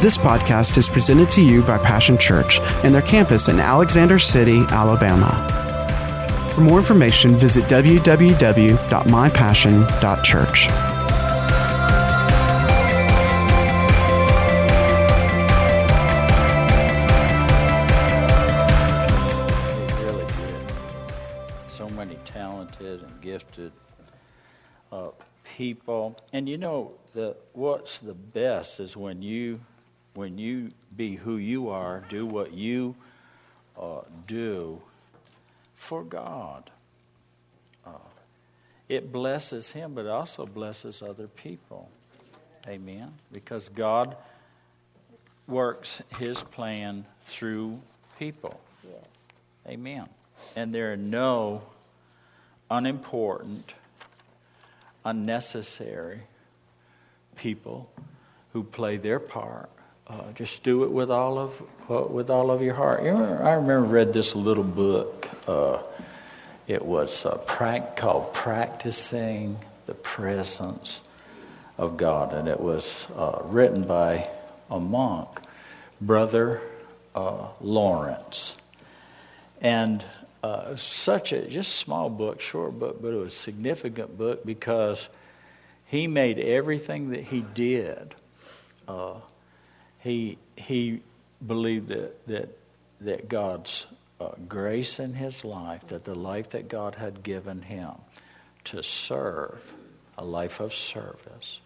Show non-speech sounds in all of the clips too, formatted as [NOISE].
This podcast is presented to you by Passion Church and their campus in Alexander City, Alabama. For more information, visit www.mypassion.church. really good. So many talented and gifted uh, people, and you know the what's the best is when you when you be who you are, do what you uh, do for God. Uh, it blesses Him, but it also blesses other people. Amen. Because God works His plan through people. Yes. Amen. And there are no unimportant, unnecessary people who play their part. Uh, just do it with all of uh, with all of your heart. You I remember read this little book. Uh, it was uh, prac- called "Practicing the Presence of God," and it was uh, written by a monk, Brother uh, Lawrence. And such a just small book, short book, but it was a significant book because he made everything that he did. Uh, he he believed that that that God's uh, grace in his life, that the life that God had given him to serve, a life of service.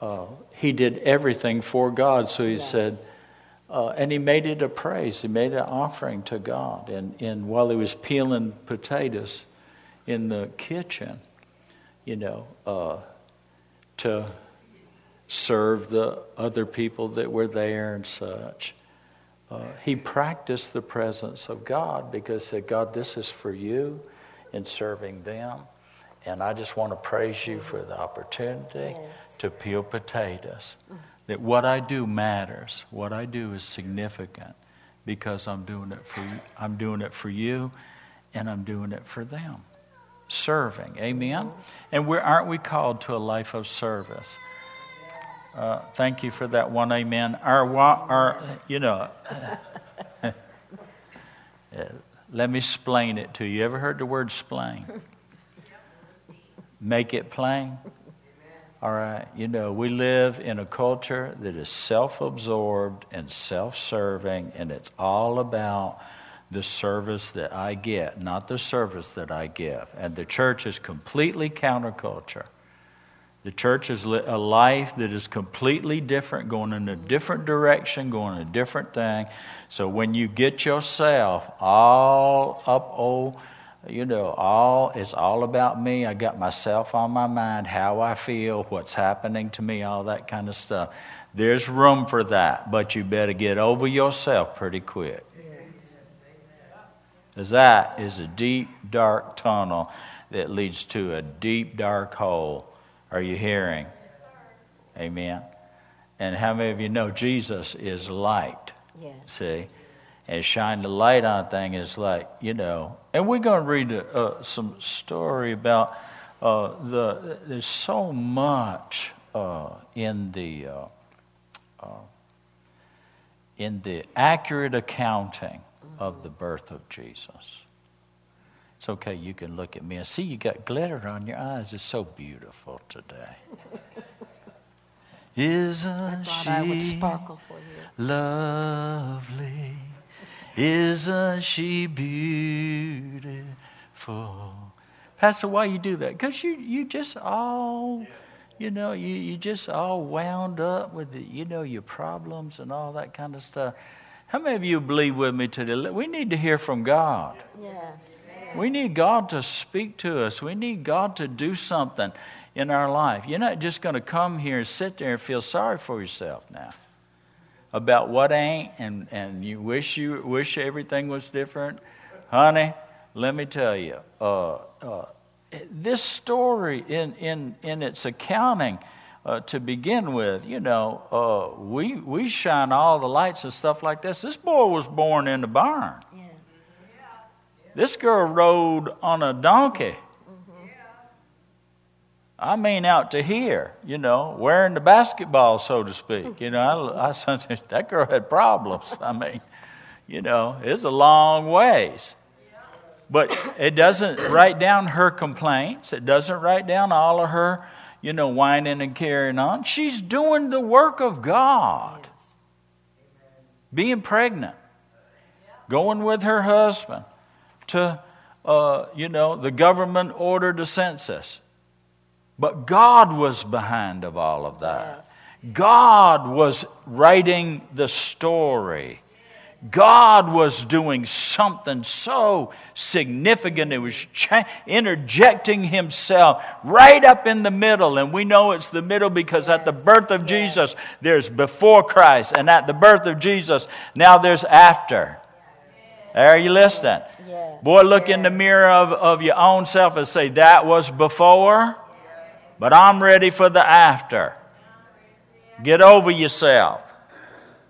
Uh, he did everything for God. So he Yes. said, uh, and he made it a praise. He made an offering to God. And, and while he was peeling potatoes in the kitchen, you know, uh, to serve the other people that were there and such, uh, he practiced the presence of God because he said, God, this is for you in serving them. And I just want to praise you for the opportunity Yes. to peel potatoes. That what I do matters. What I do is significant because I'm doing it for you. I'm doing it for you and I'm doing it for them. Serving. Amen. And we're, aren't we called to a life of service? Uh, thank you for that one amen. Our, our you know, [LAUGHS] uh, let me explain it to you. Ever heard the word explain? Make it plain. All right. You know, we live in a culture that is self absorbed and self serving, and it's all about the service that I get, not the service that I give. And the church is completely counterculture. The church is a life that is completely different, going in a different direction, going a different thing. So when you get yourself all up, oh, you know, all it's all about me. I got myself on my mind, how I feel, what's happening to me, all that kind of stuff. There's room for that, but you better get over yourself pretty quick. Because that is a deep, dark tunnel that leads to a deep, dark hole. Are you hearing? Amen. And how many of you know Jesus is light? Yes. See? And shine the light on thing is like, you know. And we're going to read uh, some story about uh, the. There's so much uh, in the uh, uh, in the accurate accounting of the birth of Jesus. It's okay. You can look at me and see you got glitter on your eyes. It's so beautiful today. [LAUGHS] Isn't I thought she I would sparkle for you. lovely? Isn't she beautiful? Pastor, why you do that? Because you, you just all, you know, you, you just all wound up with, the, you know, your problems and all that kind of stuff. How many of you believe with me today? We need to hear from God. Yes. We need God to speak to us. We need God to do something in our life. You're not just going to come here and sit there and feel sorry for yourself now about what ain't and, and you wish you wish everything was different. Honey, let me tell you, uh, uh, this story in, in, in its accounting uh, to begin with, you know, uh, we, we shine all the lights and stuff like this. This boy was born in the barn. This girl rode on a donkey. I mean, out to here, you know, wearing the basketball, so to speak. You know, I, I, [LAUGHS] that girl had problems. I mean, you know, it's a long ways. But it doesn't write down her complaints. It doesn't write down all of her, you know, whining and carrying on. She's doing the work of God. Being pregnant, going with her husband to, uh, you know, the government ordered a census. But God was behind of all of that. Yes. God was writing the story. God was doing something so significant. It was cha- interjecting Himself right up in the middle. And we know it's the middle because yes. at the birth of yes. Jesus, there's before Christ. And at the birth of Jesus, now there's after. Are you listening? Yes. Boy, look in the mirror of, of your own self and say, That was before, but I'm ready for the after. Get over yourself.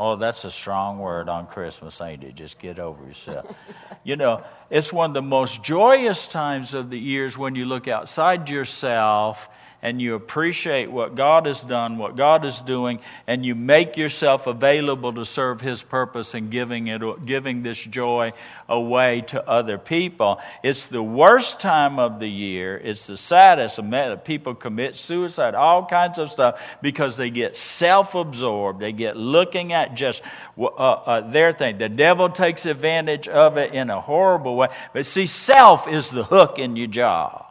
Oh, that's a strong word on Christmas, ain't it? Just get over yourself. [LAUGHS] you know, it's one of the most joyous times of the years when you look outside yourself and you appreciate what God has done, what God is doing, and you make yourself available to serve His purpose and giving it, giving this joy away to other people. It's the worst time of the year. It's the saddest. People commit suicide, all kinds of stuff, because they get self-absorbed. They get looking at just uh, uh, their thing. The devil takes advantage of it in a horrible way. But see, self is the hook in your jaw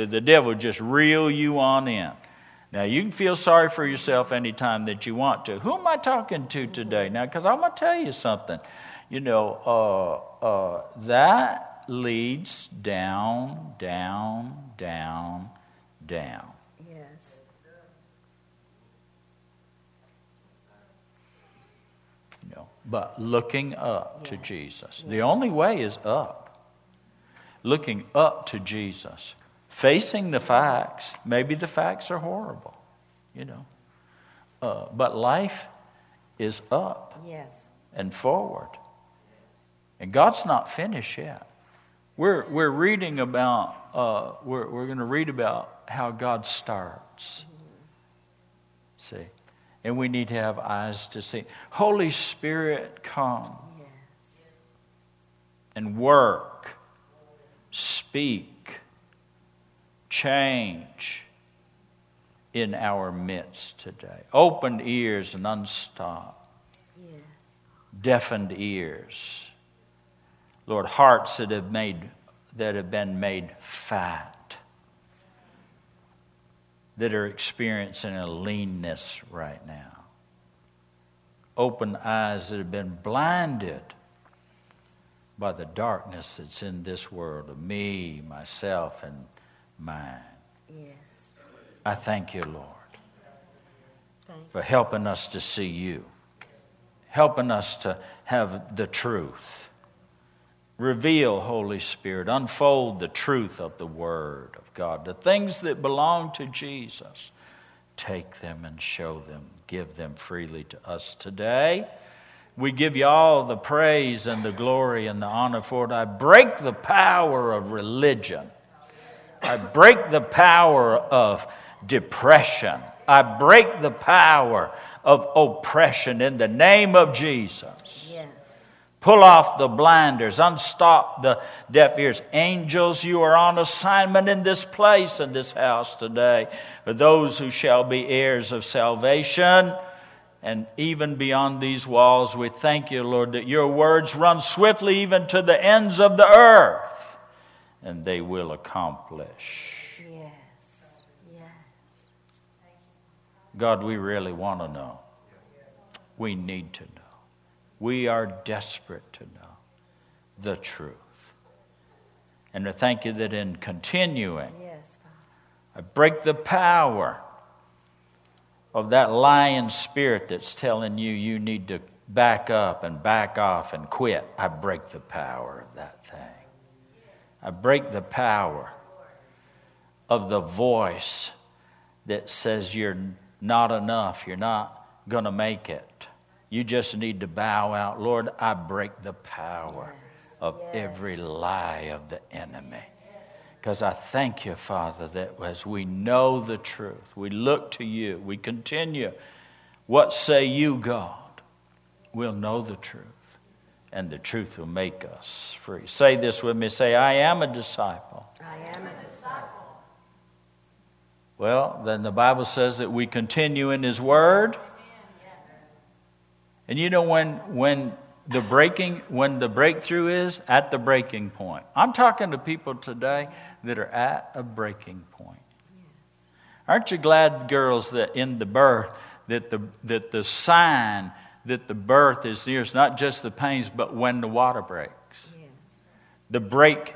that the devil just reel you on in. Now, you can feel sorry for yourself anytime that you want to. Who am I talking to today? Now, because I'm going to tell you something. You know, uh, uh, that leads down, down, down, down. Yes. You know, but looking up yes. to Jesus. Yes. The only way is up. Looking up to Jesus facing the facts. Maybe the facts are horrible, you know. Uh, but life is up yes. and forward. And God's not finished yet. We're, we're reading about, uh, we're, we're going to read about how God starts. Mm-hmm. See? And we need to have eyes to see. Holy Spirit, come yes. and work, speak, change in our midst today. Opened ears and unstopped. Yes. Deafened ears. Lord, hearts that have made that have been made fat. That are experiencing a leanness right now. Open eyes that have been blinded by the darkness that's in this world of me, myself, and mine. Yes. I thank you, Lord, thank for helping us to see you, helping us to have the truth. Reveal, Holy Spirit, unfold the truth of the Word of God. The things that belong to Jesus, take them and show them, give them freely to us today. We give you all the praise and the glory and the honor for it. I break the power of religion I break the power of depression. I break the power of oppression in the name of Jesus. Yes. Pull off the blinders, unstop the deaf ears. Angels, you are on assignment in this place, in this house today, for those who shall be heirs of salvation. And even beyond these walls, we thank you, Lord, that your words run swiftly even to the ends of the earth and they will accomplish. Yes, yes. God, we really want to know. We need to know. We are desperate to know the truth. And to thank you that in continuing, yes, I break the power of that lying spirit that's telling you you need to back up and back off and quit. I break the power of that. I break the power of the voice that says you're not enough, you're not going to make it. You just need to bow out. Lord, I break the power yes. of yes. every lie of the enemy. Because I thank you, Father, that as we know the truth, we look to you, we continue. What say you, God? We'll know the truth, and the truth will make us free. Say this with me say, I am a disciple. I am a disciple. Well, then the Bible says that we continue in His Word. And you know when when the breaking when the breakthrough is at the breaking point. I'm talking to people today that are at a breaking point. Aren't you glad, girls, that in the birth that the that the sign that the birth is near is not just the pains, but when the water breaks. Yes. The break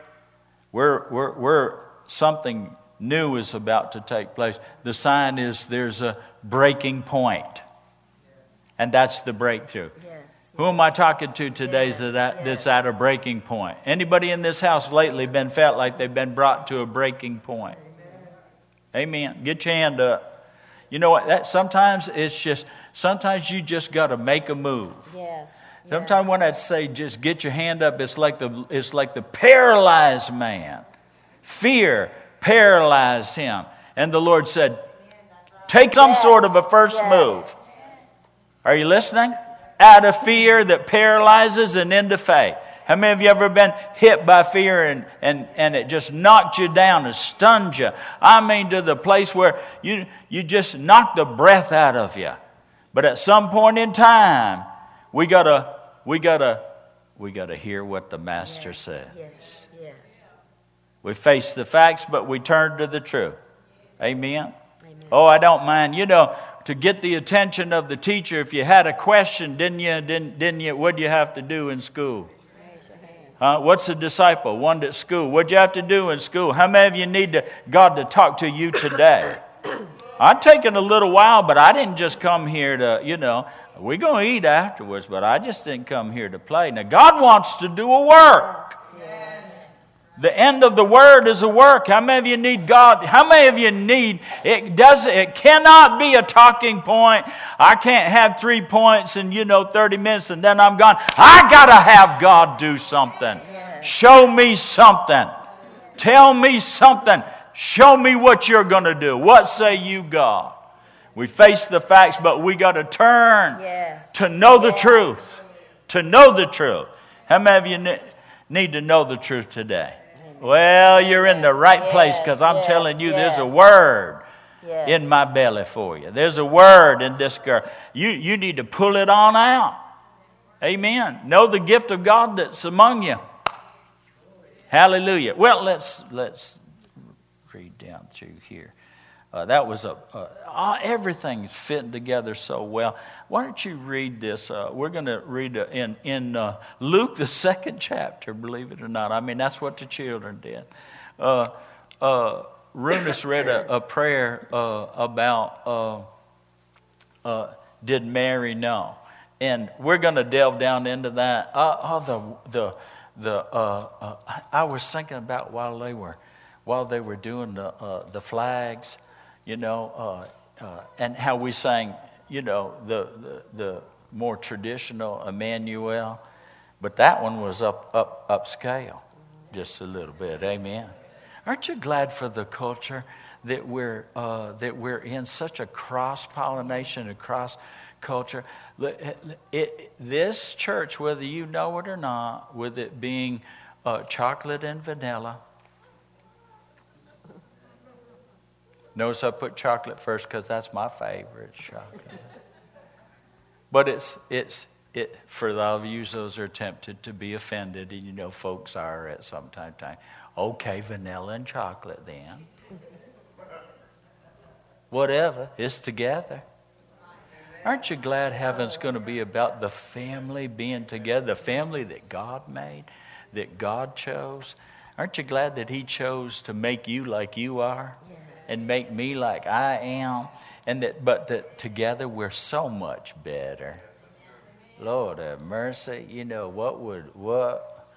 where where where something new is about to take place. The sign is there's a breaking point. And that's the breakthrough. Yes. Who am I talking to today Yes, that, that's at a breaking point? Anybody in this house lately been felt like they've been brought to a breaking point? Amen. Get your hand up. You know what? That sometimes it's just sometimes you just got to make a move. Yes. Sometimes when I say just get your hand up, it's like the it's like the paralyzed man. Fear paralyzed him, and the Lord said, "Take some Yes, sort of a first yes. move." Are you listening? Out of fear that paralyzes and into faith. How many of you ever been hit by fear and, and, and it just knocked you down and stunned you? I mean, to the place where you, you just knocked the breath out of you. But at some point in time, we gotta, we gotta, we gotta hear what the Master yes. said. Yes. Yes. We face the facts, but we turn to the truth. Amen. Amen. Oh, I don't mind. You know, to get the attention of the teacher, if you had a question, didn't you? Didn't, didn't you? What do you have to do in school? Raise your hand. Huh? What's a disciple? One at school. What'd you have to do in school? How many of you need to, God to talk to you today? [COUGHS] I've taken a little while, but I didn't just come here to, you know, we're going to eat afterwards, but I just didn't come here to play. Now, God wants to do a work. The end of the word is a work. How many of you need God? How many of you need it? Does it cannot be a talking point? I can't have three points and you know thirty minutes and then I'm gone. I gotta have God do something. Show me something. Tell me something. Show me what you're gonna do. What say you, God? We face the facts, but we got to turn Yes. to know the Yes. truth. To know the truth. How many of you need to know the truth today? Well, you're in the right place because I'm Yes, telling you there's a word Yes. in my belly for you. There's a word in this girl. You, you need to pull it on out. Amen. Know the gift of God that's among you. Hallelujah. Well, let's let's read down through here. Uh, that was a, uh, everything's fitting together so well. Why don't you read this? Uh, we're going to read uh, in in uh, Luke the second chapter. Believe it or not, I mean that's what the children did. Uh, uh, Runus read a, a prayer about did Mary know, and we're going to delve down into that. Oh, the the the I was thinking about while they were while they were doing the uh, the flags, you know, uh, uh, and how we sang, you know, the the, the more traditional Emmanuel, but that one was up up upscale, just a little bit. Amen. Aren't you glad for the culture that we're uh, that we're in such a cross pollination and cross culture? It- it- this church, whether you know it or not, with it being uh, chocolate and vanilla. Notice I put chocolate first because that's my favorite chocolate. But it's it's it for of you those are tempted to be offended, and you know folks are at some time time. Okay, vanilla and chocolate then. Whatever, it's together. Aren't you glad heaven's going to be about the family being together, the family that God made, that God chose? Aren't you glad that He chose to make you like you are and make me like I am? And that, but that together we're so much better. Lord have mercy. You know what would what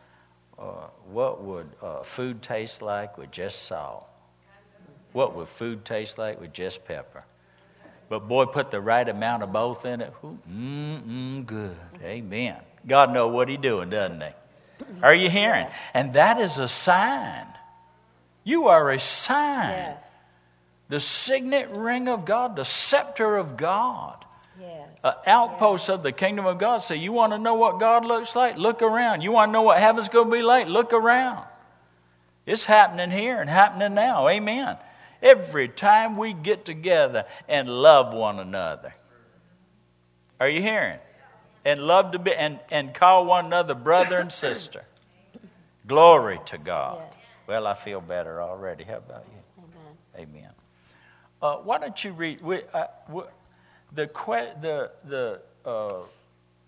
uh, what would uh, food taste like with just salt? What would food taste like with just pepper? But boy, put the right amount of both in it. Mm mm, good. Amen. God know what He doing, doesn't He? Are you hearing? And that is a sign. You are a sign. Yes. The signet ring of God, the scepter of God, Yes. an outpost of the kingdom of God. So, you want to know what God looks like? Look around. You want to know what heaven's going to be like? Look around. It's happening here and happening now. Amen. Every time we get together and love one another. Are you hearing? And love to be and, and call one another brother and sister. Glory to God. Yes. Well, I feel better already. How about you? Amen. Amen. Uh, why don't you read we, uh, we, the the the uh,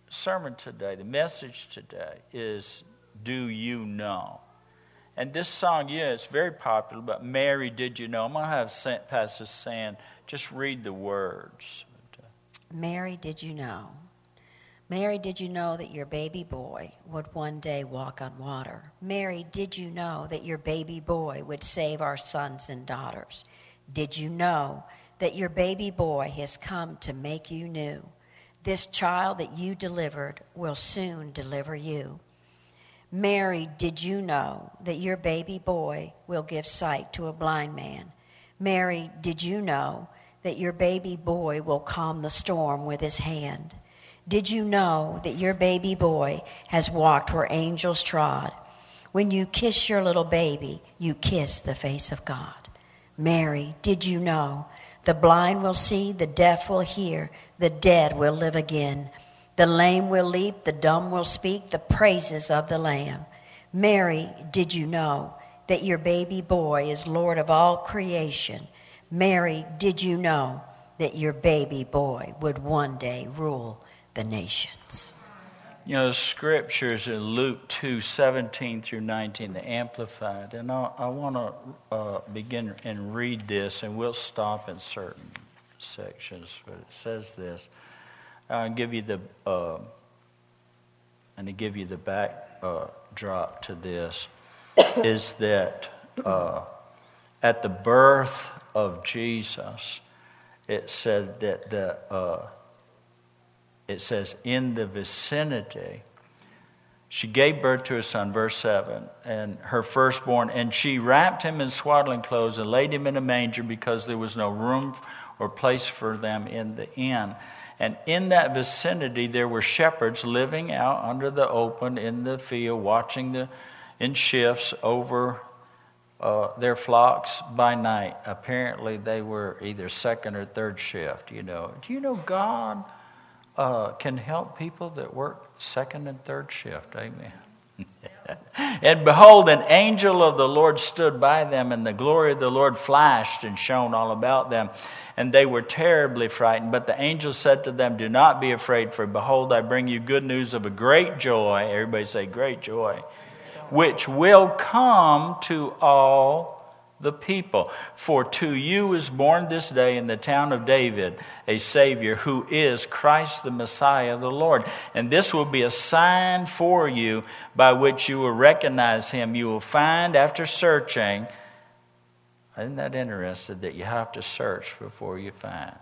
sermon today? The message today is "Do you know?" And this song, yeah, it's very popular. But Mary, did you know? I'm gonna have Saint Pastor Sand just read the words. Mary, did you know? Mary, did you know that your baby boy would one day walk on water? Mary, did you know that your baby boy would save our sons and daughters? Did you know that your baby boy has come to make you new? This child that you delivered will soon deliver you. Mary, did you know that your baby boy will give sight to a blind man? Mary, did you know that your baby boy will calm the storm with his hand? Did you know that your baby boy has walked where angels trod? When you kiss your little baby, you kiss the face of God. Mary, did you know the blind will see, the deaf will hear, the dead will live again? The lame will leap, the dumb will speak the praises of the Lamb. Mary, did you know that your baby boy is Lord of all creation? Mary, did you know that your baby boy would one day rule the nations? You know, the scriptures in Luke 2 17 through 19, the Amplified. And I, I want to uh, begin and read this, and we'll stop in certain sections. But it says this I'll give you the, uh, and to give you the backdrop to this, [COUGHS] is that uh, at the birth of Jesus, it said that the. It says, in the vicinity, she gave birth to a son, verse 7, and her firstborn, and she wrapped him in swaddling clothes and laid him in a manger because there was no room or place for them in the inn. And in that vicinity, there were shepherds living out under the open in the field, watching the, in shifts over uh, their flocks by night. Apparently, they were either second or third shift. You know, do you know God? Uh, can help people that work second and third shift. Amen. [LAUGHS] and behold, an angel of the Lord stood by them, and the glory of the Lord flashed and shone all about them. And they were terribly frightened. But the angel said to them, Do not be afraid, for behold, I bring you good news of a great joy. Everybody say, Great joy. Which will come to all the people. For to you is born this day in the town of David a Savior who is Christ the Messiah, the Lord. And this will be a sign for you by which you will recognize him. You will find after searching. Isn't that interesting that you have to search before you find?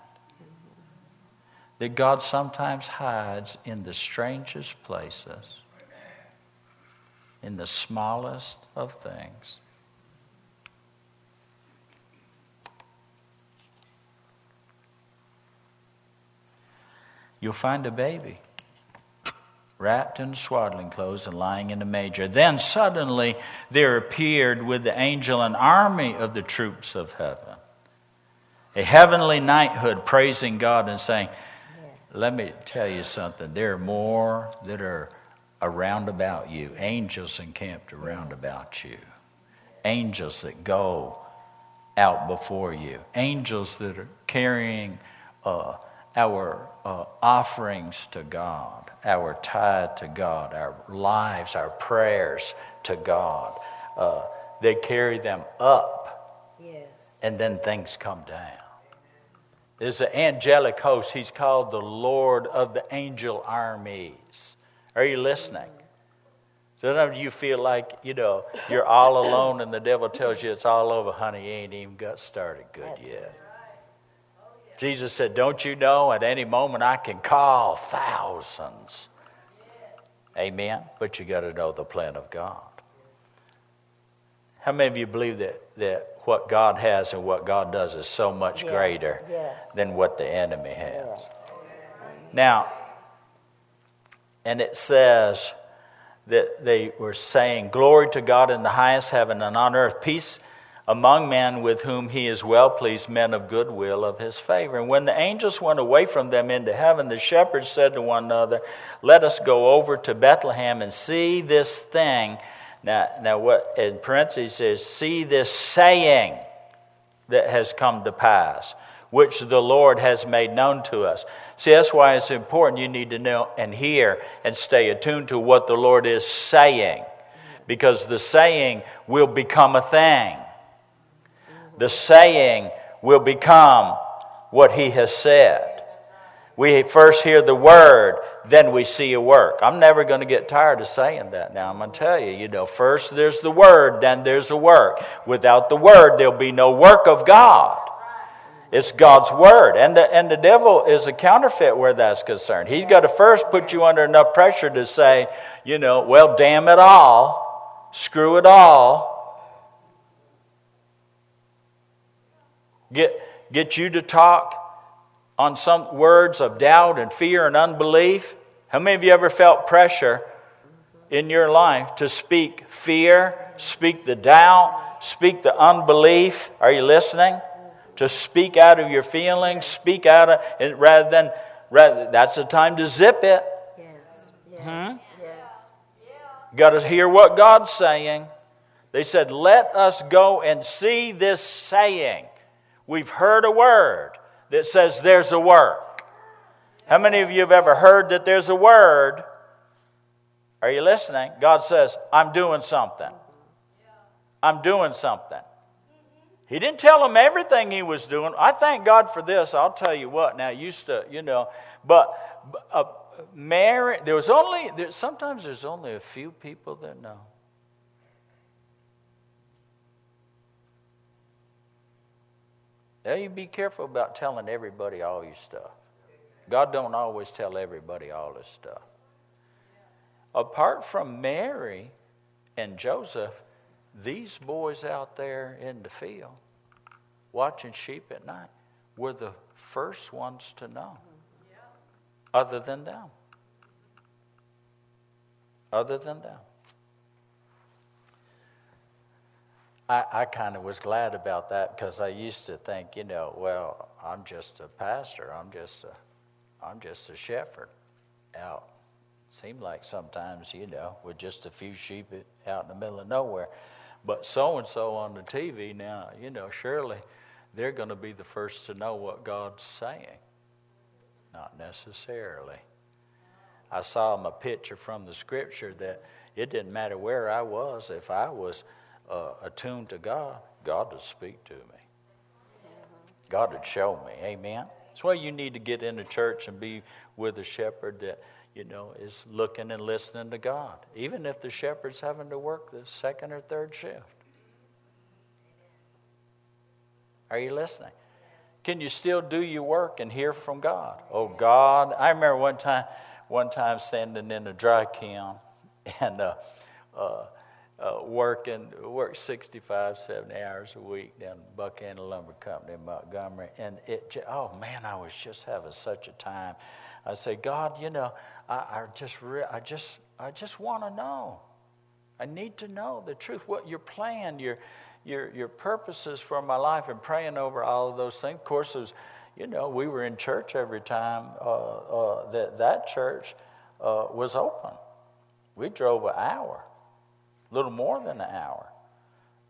That God sometimes hides in the strangest places, in the smallest of things. You'll find a baby wrapped in swaddling clothes and lying in a manger. Then suddenly there appeared with the angel an army of the troops of heaven, a heavenly knighthood praising God and saying, Let me tell you something. There are more that are around about you, angels encamped around about you, angels that go out before you, angels that are carrying. Uh, our uh, offerings to God, our tithe to God, our lives, our prayers to God. Uh, they carry them up, Yes. and then things come down. There's an angelic host. He's called the Lord of the angel armies. Are you listening? Sometimes you feel like, you know, you're all alone and the devil tells you it's all over. Honey, you ain't even got started good That's yet. Jesus said, Don't you know at any moment I can call thousands? Amen. But you got to know the plan of God. How many of you believe that, that what God has and what God does is so much Yes, greater yes. than what the enemy has? Yes. Now, and it says that they were saying, Glory to God in the highest heaven and on earth, peace among men with whom he is well pleased, men of good will of his favor. And when the angels went away from them into heaven, the shepherds said to one another, Let us go over to Bethlehem and see this thing. Now, now what in parentheses is, see this saying that has come to pass, which the Lord has made known to us. See, that's why it's important you need to know and hear and stay attuned to what the Lord is saying, because the saying will become a thing. The saying will become what He has said. We first hear the word, then we see a work. I'm never going to get tired of saying that now. I'm going to tell you, you know, first there's the word, then there's a work. Without the word, there'll be no work of God. It's God's word. And the, and the devil is a counterfeit where that's concerned. He's got to first put you under enough pressure to say, you know, well, damn it all, screw it all. Get, get you to talk on some words of doubt and fear and unbelief. How many of you ever felt pressure in your life to speak fear, speak the doubt, speak the unbelief? Are you listening? To speak out of your feelings, speak out of it rather than rather that's the time to zip it. Yes. Yes. Hmm? Yes. Got to hear what God's saying. They said, Let us go and see this saying. We've heard a word that says there's a work. How many of you have ever heard that there's a word? Are you listening? God says, I'm doing something. I'm doing something. He didn't tell them everything he was doing. I thank God for this. I'll tell you what. Now, used to, you know, but uh, Mary, there was only, there, sometimes there's only a few people that know. Now you be careful about telling everybody all your stuff. God don't always tell everybody all his stuff. Apart from Mary and Joseph, these boys out there in the field watching sheep at night were the first ones to know. Other than them. Other than them. I, I kind of was glad about that because I used to think, you know, well, I'm just a pastor. I'm just a, I'm just a shepherd out. Seemed like sometimes, you know, with just a few sheep out in the middle of nowhere. But so and so on the TV now, you know, surely they're going to be the first to know what God's saying. Not necessarily. I saw them a picture from the scripture that it didn't matter where I was, if I was uh, attuned to God, God would speak to me. God would show me. Amen. That's why you need to get into church and be with a shepherd that you know is looking and listening to God, even if the shepherd's having to work the second or third shift. Are you listening? Can you still do your work and hear from God? Oh God, I remember one time, one time standing in a dry kiln [LAUGHS] and uh, uh, uh, working, worked 65, 70 hours a week down at Lumber Company in Montgomery. And it, oh man, I was just having such a time. I say, God, you know, I, I just, re- I just, I just want to know. I need to know the truth, what your plan, your, your, your purposes for my life, and praying over all of those things. Of course, was, you know, we were in church every time uh, uh, that that church uh, was open. We drove an hour a little more than an hour.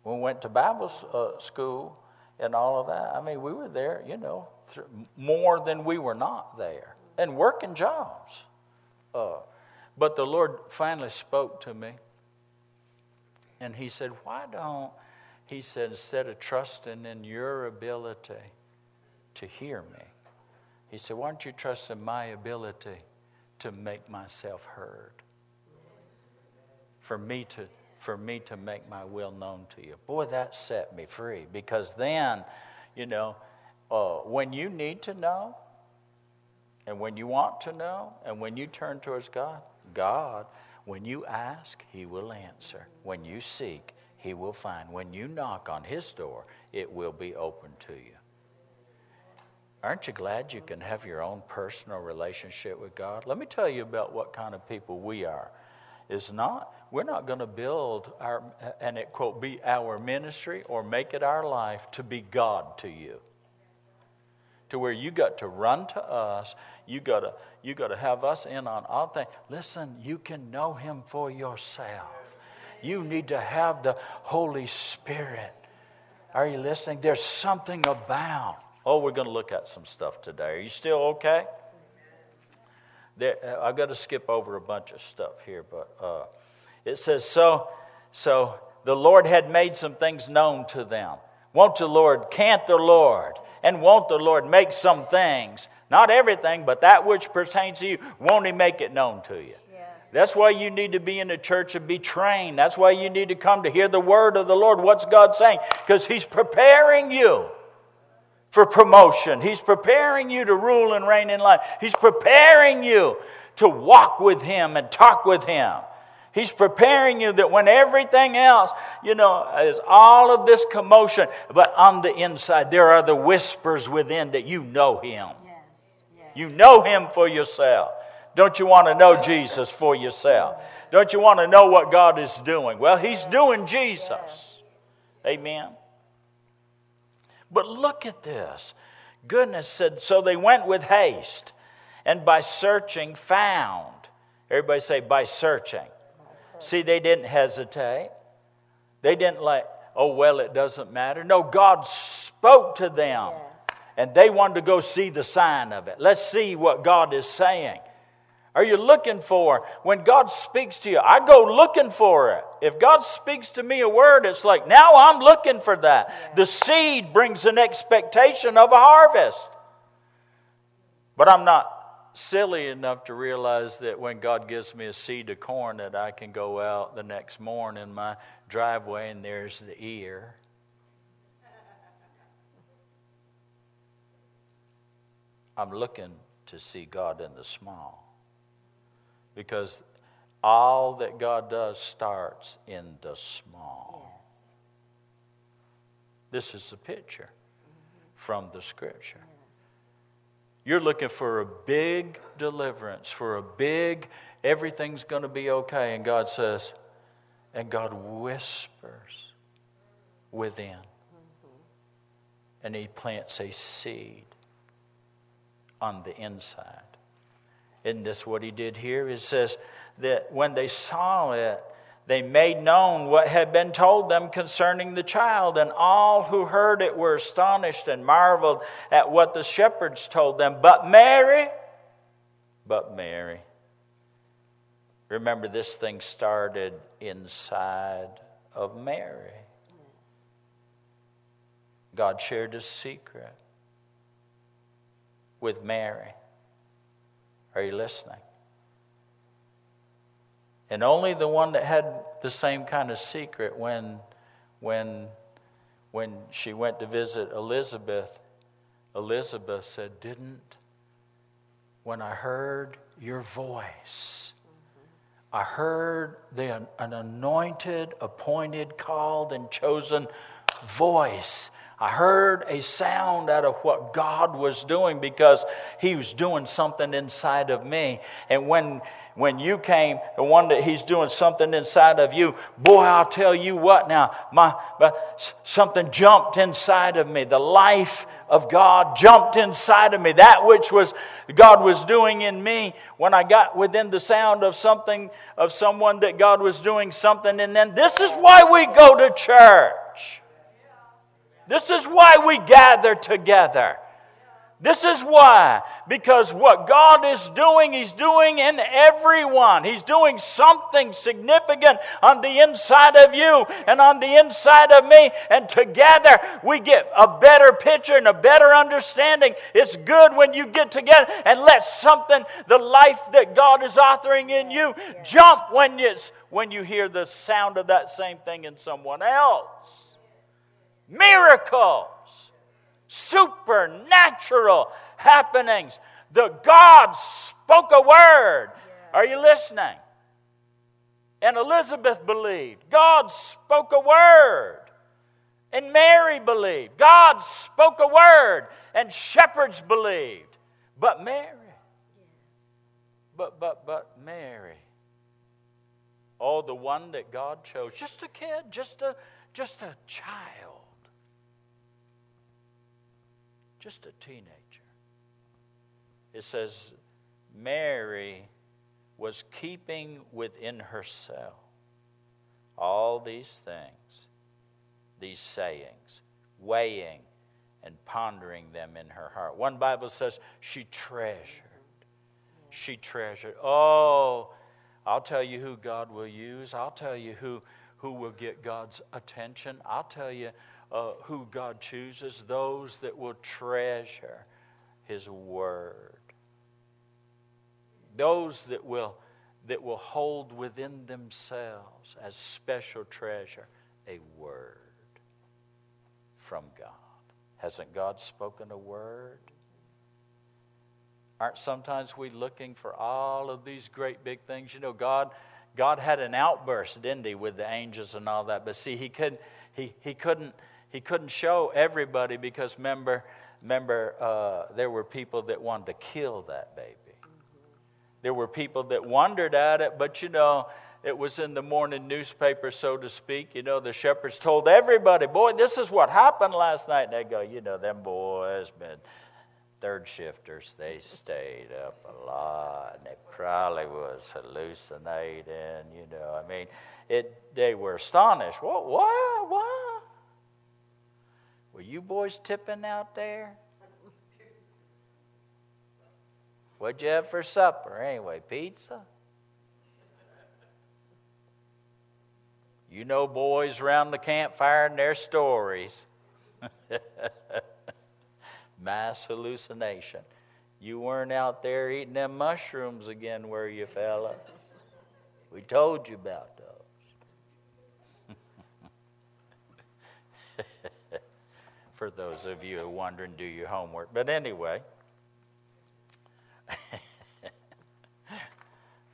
We went to Bible uh, school and all of that. I mean, we were there, you know, th- more than we were not there and working jobs. Uh, but the Lord finally spoke to me and He said, Why don't, He said, instead of trusting in your ability to hear me, He said, Why don't you trust in my ability to make myself heard? For me to for me to make my will known to you. Boy, that set me free because then, you know, uh, when you need to know, and when you want to know, and when you turn towards God, God, when you ask, He will answer. When you seek, He will find. When you knock on his door, it will be open to you. Aren't you glad you can have your own personal relationship with God? Let me tell you about what kind of people we are. Is not we're not going to build our and it quote be our ministry or make it our life to be God to you. To where you got to run to us, you got to you got to have us in on all things. Listen, you can know Him for yourself. You need to have the Holy Spirit. Are you listening? There's something about Oh, we're going to look at some stuff today. Are you still okay? There, I've got to skip over a bunch of stuff here, but uh, it says so. So the Lord had made some things known to them. Won't the Lord? Can't the Lord? And won't the Lord make some things? Not everything, but that which pertains to you. Won't He make it known to you? That's why you need to be in the church and be trained. That's why you need to come to hear the word of the Lord. What's God saying? Because He's preparing you for promotion. He's preparing you to rule and reign in life. He's preparing you to walk with Him and talk with Him. He's preparing you that when everything else, you know, is all of this commotion, but on the inside, there are the whispers within that you know Him. Yes, yes. You know Him for yourself. Don't you want to know Jesus for yourself? Don't you want to know what God is doing? Well, He's doing Jesus. Amen. But look at this. Goodness said, so they went with haste, and by searching found. Everybody say, by searching. See, they didn't hesitate. They didn't like, oh, well, it doesn't matter. No, God spoke to them, and they wanted to go see the sign of it. Let's see what God is saying are you looking for? When God speaks to you, I go looking for it. If God speaks to me a word, it's like, now I'm looking for that. Yeah. The seed brings an expectation of a harvest. But I'm not silly enough to realize that when God gives me a seed of corn, that I can go out the next morning in my driveway and there's the ear. I'm looking to see God in the small because all that God does starts in the small. Yes. This is the picture mm-hmm. from the scripture. You're looking for a big deliverance, for a big, everything's going to be okay. And God says, and God whispers within. And He plants a seed on the inside. Isn't this what he did here? It says that when they saw it, they made known what had been told them concerning the child, and all who heard it were astonished and marveled at what the shepherds told them. But Mary, but Mary, remember this thing started inside of Mary. God shared a secret with Mary. Are you listening? And only the one that had the same kind of secret when, when, when she went to visit Elizabeth, Elizabeth said, Didn't, when I heard your voice, I heard the, an anointed, appointed, called, and chosen voice I heard a sound out of what God was doing because He was doing something inside of me. And when, when you came, the one that He's doing something inside of you, boy, I'll tell you what now, my, my, something jumped inside of me. The life of God jumped inside of me. That which was God was doing in me when I got within the sound of something, of someone that God was doing something. And then this is why we go to church. This is why we gather together. This is why. Because what God is doing, He's doing in everyone. He's doing something significant on the inside of you and on the inside of me. And together we get a better picture and a better understanding. It's good when you get together and let something, the life that God is authoring in you, jump when, it's, when you hear the sound of that same thing in someone else miracles, supernatural happenings. The God spoke a word. Are you listening? And Elizabeth believed. God spoke a word. And Mary believed. God spoke a word. And shepherds believed. But Mary. But, but, but Mary. Oh, the one that God chose. Just a kid, just a, just a child. Just a teenager. It says, Mary was keeping within herself all these things, these sayings, weighing and pondering them in her heart. One Bible says she treasured. She treasured. Oh, I'll tell you who God will use. I'll tell you who, who will get God's attention. I'll tell you uh, who God chooses those that will treasure His Word those that will, that will hold within themselves as special treasure a word from God. Hasn't God spoken a word? Aren't sometimes we looking for all of these great big things? You know, God, God had an outburst, didn't he, with the angels and all that. But see, he couldn't, he, he couldn't, he couldn't show everybody because remember, remember uh, there were people that wanted to kill that baby. There were people that wondered at it, but you know, it was in the morning newspaper, so to speak. You know, the shepherds told everybody, Boy, this is what happened last night. And they go, You know, them boys been third shifters. They stayed up a lot. And they probably was hallucinating. You know, I mean, it, they were astonished. What? What? What? Were you boys tipping out there? What'd you have for supper anyway? Pizza? You know boys around the campfire and their stories. [LAUGHS] Mass hallucination. You weren't out there eating them mushrooms again, were you, fella? We told you about those. For those of you wondering, do your homework. But anyway. [LAUGHS]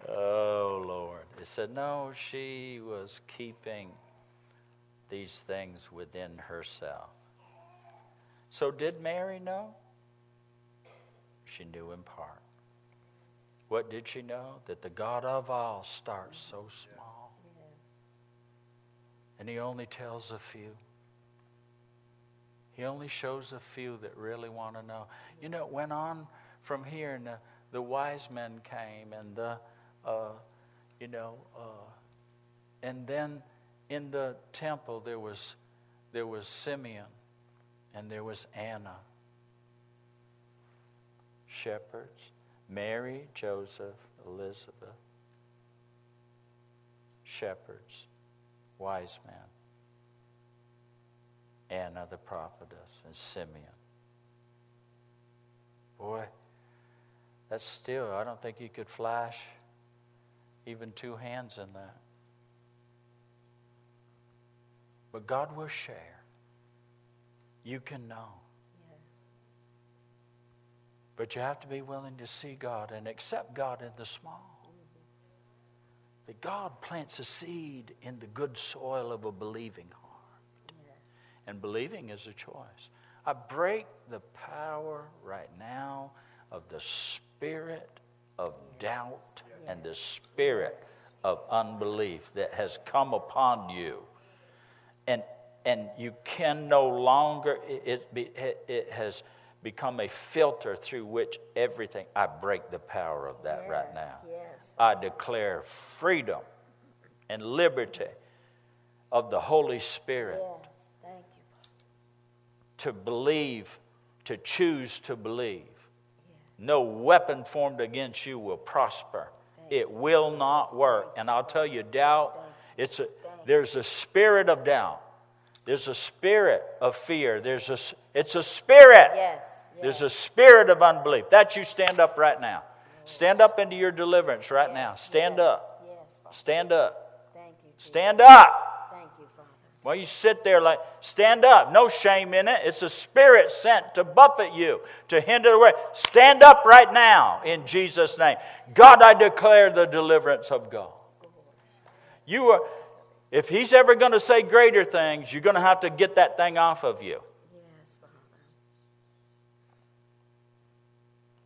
oh, Lord. It said, no, she was keeping these things within herself. So, did Mary know? She knew in part. What did she know? That the God of all starts so small. And He only tells a few. He only shows a few that really want to know. You know, it went on from here, and the, the wise men came, and the, uh, you know, uh, and then in the temple there was there was Simeon, and there was Anna, shepherds, Mary, Joseph, Elizabeth, shepherds, wise men, Anna the prophetess, and Simeon. Boy, that's still, I don't think you could flash even two hands in that. But God will share. You can know. Yes. But you have to be willing to see God and accept God in the small. Mm-hmm. That God plants a seed in the good soil of a believing heart. And believing is a choice. I break the power right now of the spirit of doubt and the spirit of unbelief that has come upon you. And, and you can no longer, it, it, it has become a filter through which everything, I break the power of that yes, right now. Yes. I declare freedom and liberty of the Holy Spirit. Yes, thank you. To believe, to choose to believe no weapon formed against you will prosper. It will not work. And I'll tell you, doubt, it's a, there's a spirit of doubt. There's a spirit of fear. There's a, it's a spirit. Yes, yes. There's a spirit of unbelief. That you stand up right now. Stand up into your deliverance right yes, now. Stand up. Stand up. Stand up. Well, you sit there like, stand up. No shame in it. It's a spirit sent to buffet you, to hinder the way. Stand up right now in Jesus' name. God, I declare the deliverance of God. You are, if he's ever going to say greater things, you're going to have to get that thing off of you. Yes,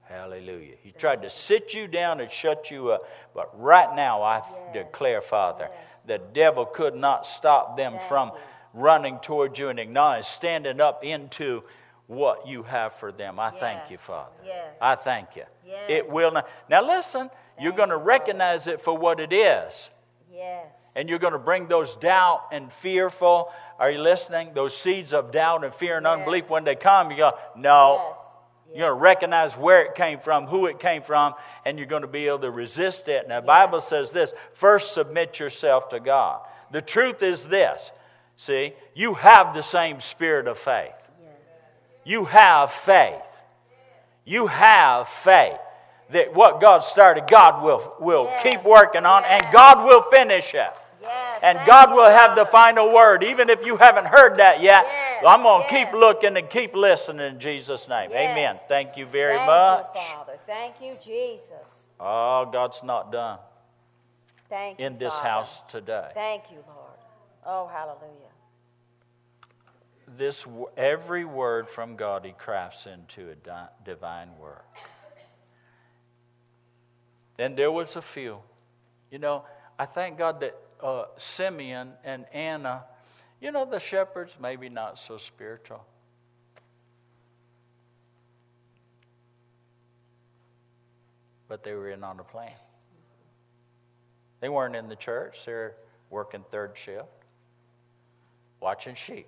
Hallelujah. He tried to sit you down and shut you up. But right now, I declare, Father, the devil could not stop them Thank from running towards you and acknowledging, standing up into what you have for them. I thank you, Father. Yes. I thank you. It will not. Now, listen, you're going to recognize it for what it is. Yes. And you're going to bring those doubt and fearful, are you listening? Those seeds of doubt and fear and Yes. unbelief, when they come, you go, no. Yes. You're going to recognize where it came from, who it came from, and you're going to be able to resist it. Now, the Bible says this first submit yourself to God. The truth is this see, you have the same spirit of faith. Yes. You have faith. You have faith that what God started, God will, will Yes. keep working on, and God will finish it. Yes. And God will have the final word. Even if you haven't heard that yet, Yes, I'm going to yes. keep looking and keep listening in Jesus' name. Amen. Thank you very Thank much. You, Father. Thank you, Jesus. Oh, God's not done Thank you. in this Father. house today. Thank you, Lord. Oh, hallelujah. This every word from God He crafts into a di- divine work. Then there was a few. You know, I thank God that uh, Simeon and Anna, you know, the shepherds maybe not so spiritual. But they were in on the plan. They weren't in the church. They're working third shift, watching sheep.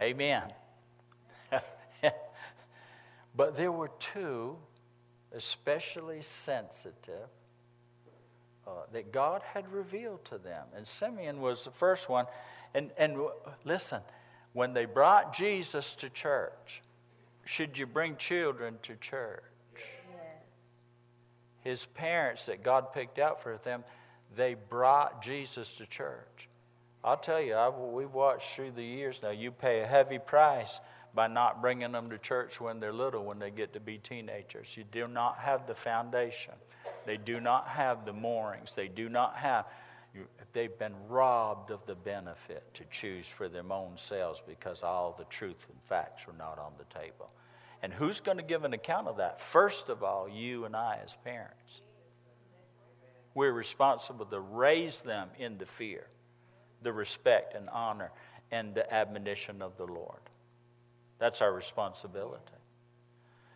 Amen. [LAUGHS] but there were two especially sensitive uh, that God had revealed to them. And Simeon was the first one. And, and listen, when they brought Jesus to church, should you bring children to church? His parents that God picked out for them, they brought Jesus to church. I'll tell you, I've, we've watched through the years now, you pay a heavy price by not bringing them to church when they're little, when they get to be teenagers. You do not have the foundation, they do not have the moorings, they do not have. They've been robbed of the benefit to choose for their own selves because all the truth and facts are not on the table. And who's going to give an account of that? First of all, you and I as parents. We're responsible to raise them in the fear, the respect and honor, and the admonition of the Lord. That's our responsibility.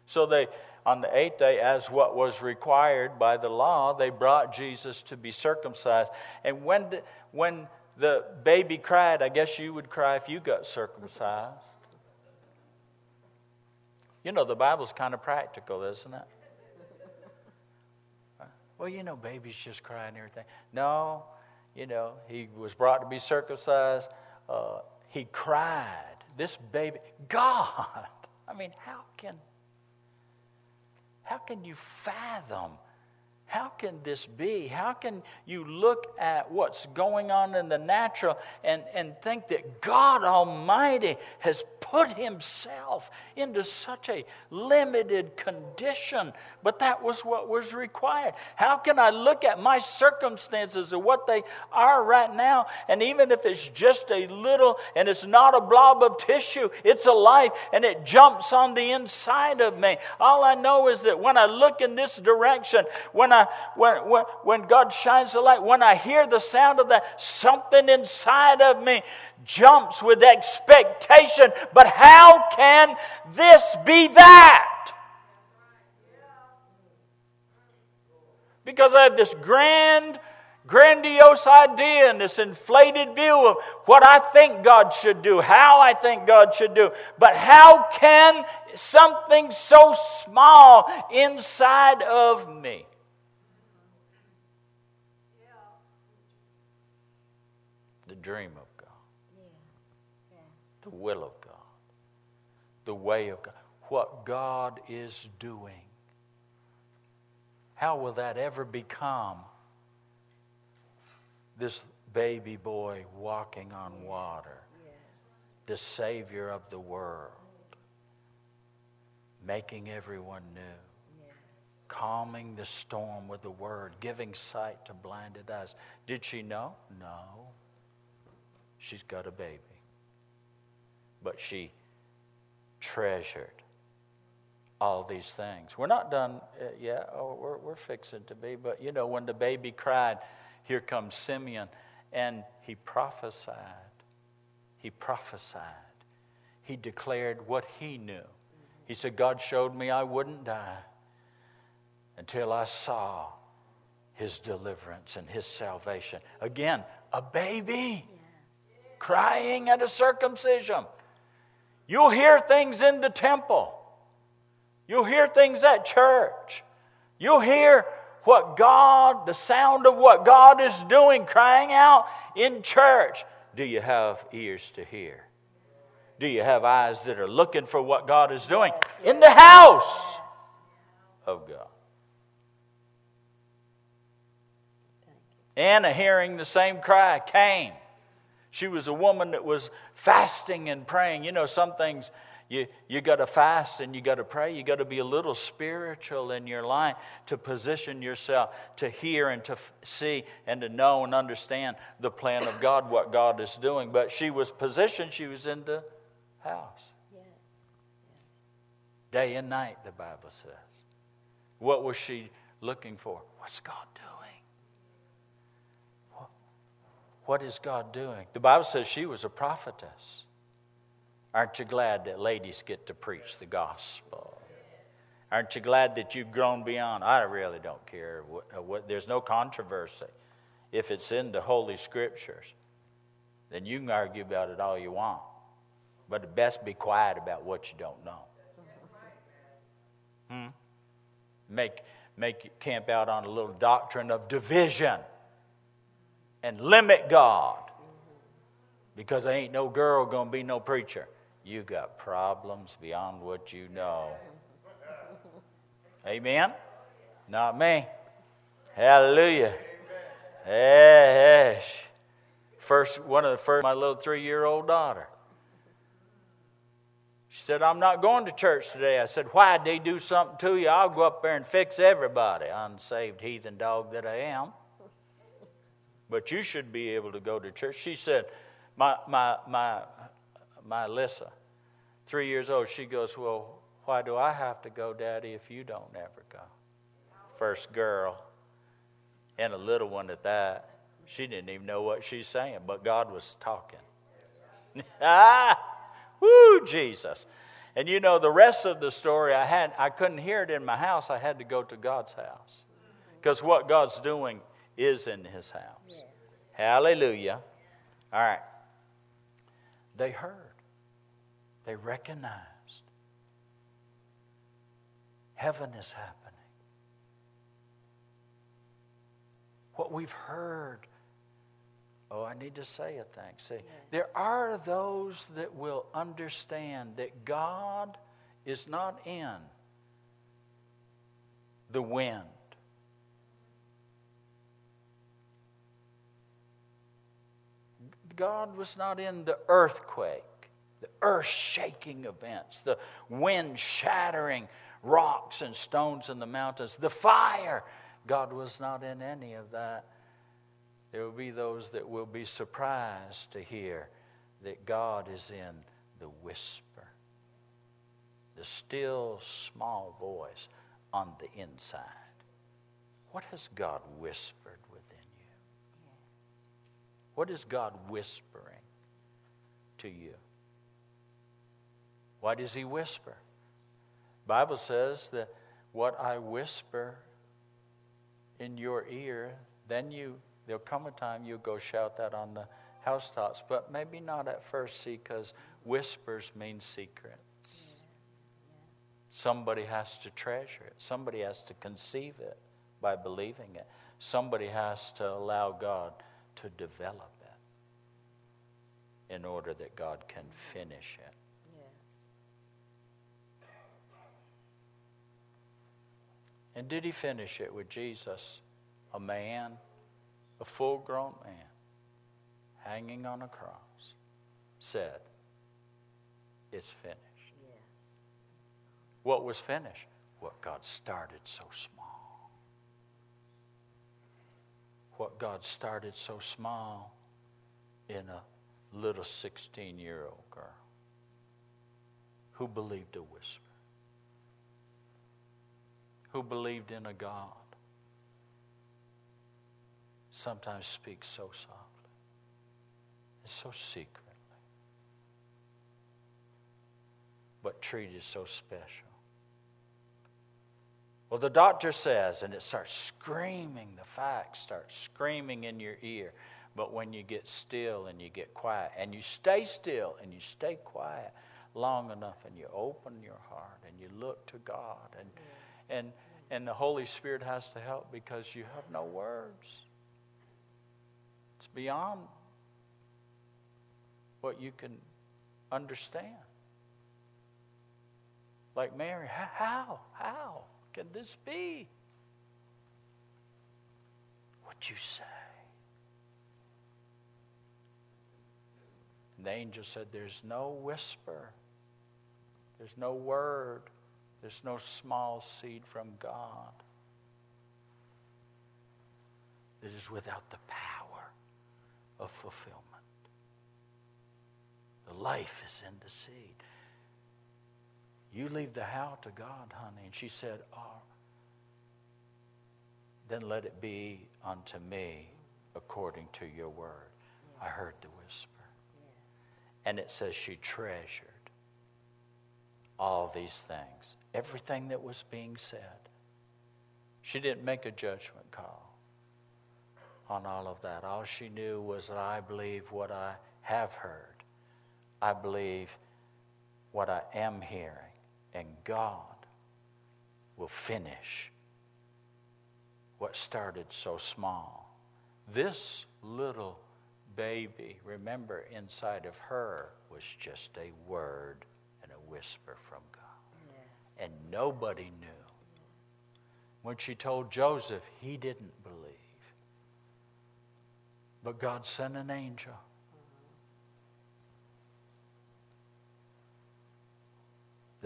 So they, on the eighth day, as what was required by the law, they brought Jesus to be circumcised. And when the, when the baby cried, I guess you would cry if you got circumcised. You know, the Bible's kind of practical, isn't it? Well, you know, babies just cry and everything. No, you know, he was brought to be circumcised. Uh, he cried. This baby, God. I mean, how can, how can you fathom? How can this be? How can you look at what's going on in the natural and, and think that God Almighty has put Himself into such a limited condition? But that was what was required. How can I look at my circumstances and what they are right now, and even if it's just a little and it's not a blob of tissue, it's a life and it jumps on the inside of me? All I know is that when I look in this direction, when I when, when, when God shines the light, when I hear the sound of that, something inside of me jumps with expectation. But how can this be that? Because I have this grand, grandiose idea and this inflated view of what I think God should do, how I think God should do. But how can something so small inside of me? The dream of God, the will of God, the way of God, what God is doing. How will that ever become this baby boy walking on water, the Savior of the world, making everyone new? calming the storm with the word, giving sight to blinded eyes. Did she know? No. She's got a baby. But she treasured all these things. We're not done uh, yet. Oh, we're, we're fixing to be. But you know, when the baby cried, here comes Simeon, and he prophesied. He prophesied. He declared what he knew. He said, God showed me I wouldn't die until I saw his deliverance and his salvation. Again, a baby crying at a circumcision. You'll hear things in the temple. You'll hear things at church. You'll hear what God, the sound of what God is doing, crying out in church. Do you have ears to hear? Do you have eyes that are looking for what God is doing in the house of God? Anna, hearing the same cry, came. She was a woman that was fasting and praying. You know, some things you, you got to fast and you got to pray. You got to be a little spiritual in your life to position yourself to hear and to f- see and to know and understand the plan of God, what God is doing. But she was positioned, she was in the house. Yes. Day and night, the Bible says. What was she looking for? What's God doing? What is God doing? The Bible says she was a prophetess. Aren't you glad that ladies get to preach the gospel? Aren't you glad that you've grown beyond? I really don't care. Uh, there's no controversy. If it's in the Holy Scriptures, then you can argue about it all you want. But it best be quiet about what you don't know. Hmm? Make, make camp out on a little doctrine of division and limit God. Because there ain't no girl going to be no preacher. You got problems beyond what you know. Amen? Not me. Hallelujah. Yes. First, one of the first, my little three year old daughter. She said, I'm not going to church today. I said, Why'd They do something to you? I'll go up there and fix everybody. Unsaved heathen dog that I am. But you should be able to go to church. She said, My, my, my, my Alyssa, three years old, she goes, Well, why do I have to go, Daddy, if you don't ever go? First girl, and a little one at that. She didn't even know what she's saying, but God was talking. [LAUGHS] ah, woo, Jesus. And you know the rest of the story I had I couldn't hear it in my house. I had to go to God's house. Because what God's doing is in his house. Yes. Hallelujah. All right. They heard. They recognized. Heaven is happening. What we've heard Oh, I need to say a thing. See, yes. there are those that will understand that God is not in the wind. God was not in the earthquake, the earth shaking events, the wind shattering rocks and stones in the mountains, the fire. God was not in any of that. There will be those that will be surprised to hear that God is in the whisper, the still small voice on the inside. What has God whispered? What is God whispering to you? Why does He whisper? Bible says that what I whisper in your ear, then you There'll come a time you'll go shout that on the housetops, but maybe not at first, see, because whispers mean secrets. Yes, yes. Somebody has to treasure it, somebody has to conceive it by believing it, somebody has to allow God to develop it in order that God can finish it. Yes. And did he finish it with Jesus, a man a full grown man hanging on a cross said, It's finished. Yes. What was finished? what God started so small. What God started so small in a little 16 year old girl who believed a whisper, who believed in a God, sometimes speaks so softly, and so secretly, but treated so special. Well, the doctor says, and it starts screaming, the facts start screaming in your ear. But when you get still and you get quiet, and you stay still and you stay quiet long enough, and you open your heart and you look to God, and, and, and the Holy Spirit has to help because you have no words. It's beyond what you can understand. Like Mary, how? How? Can this be? What you say? And the angel said, There's no whisper, there's no word, there's no small seed from God that is without the power of fulfillment. The life is in the seed. You leave the how to God, honey. And she said, Oh, then let it be unto me according to your word. Yes. I heard the whisper. Yes. And it says she treasured all these things, everything that was being said. She didn't make a judgment call on all of that. All she knew was that I believe what I have heard, I believe what I am hearing and God will finish what started so small. This little baby, remember, inside of her was just a word and a whisper from God. Yes. And nobody knew. When she told Joseph, he didn't believe. But God sent an angel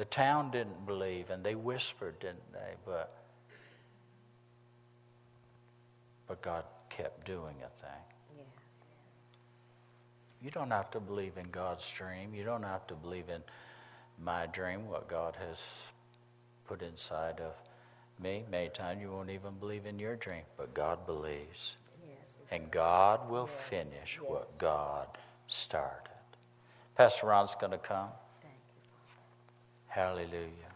The town didn't believe, and they whispered, didn't they? But, but God kept doing a thing. Yes. You don't have to believe in God's dream. You don't have to believe in my dream, what God has put inside of me. Many times you won't even believe in your dream, but God believes. Yes, and God will yes, finish what God started. Pastor Ron's going to come. Hallelujah.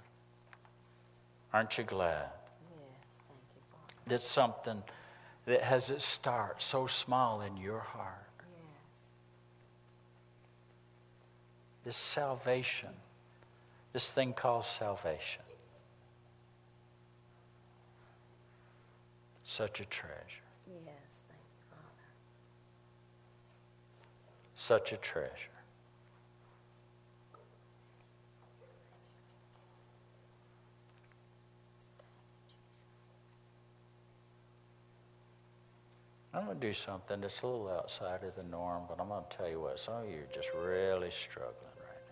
Aren't you glad? Yes, thank you, Father. That something that has its start so small in your heart. Yes. This salvation, this thing called salvation. Such a treasure. Yes, thank you, Father. Such a treasure. I'm going to do something that's a little outside of the norm, but I'm going to tell you what, some of you are just really struggling right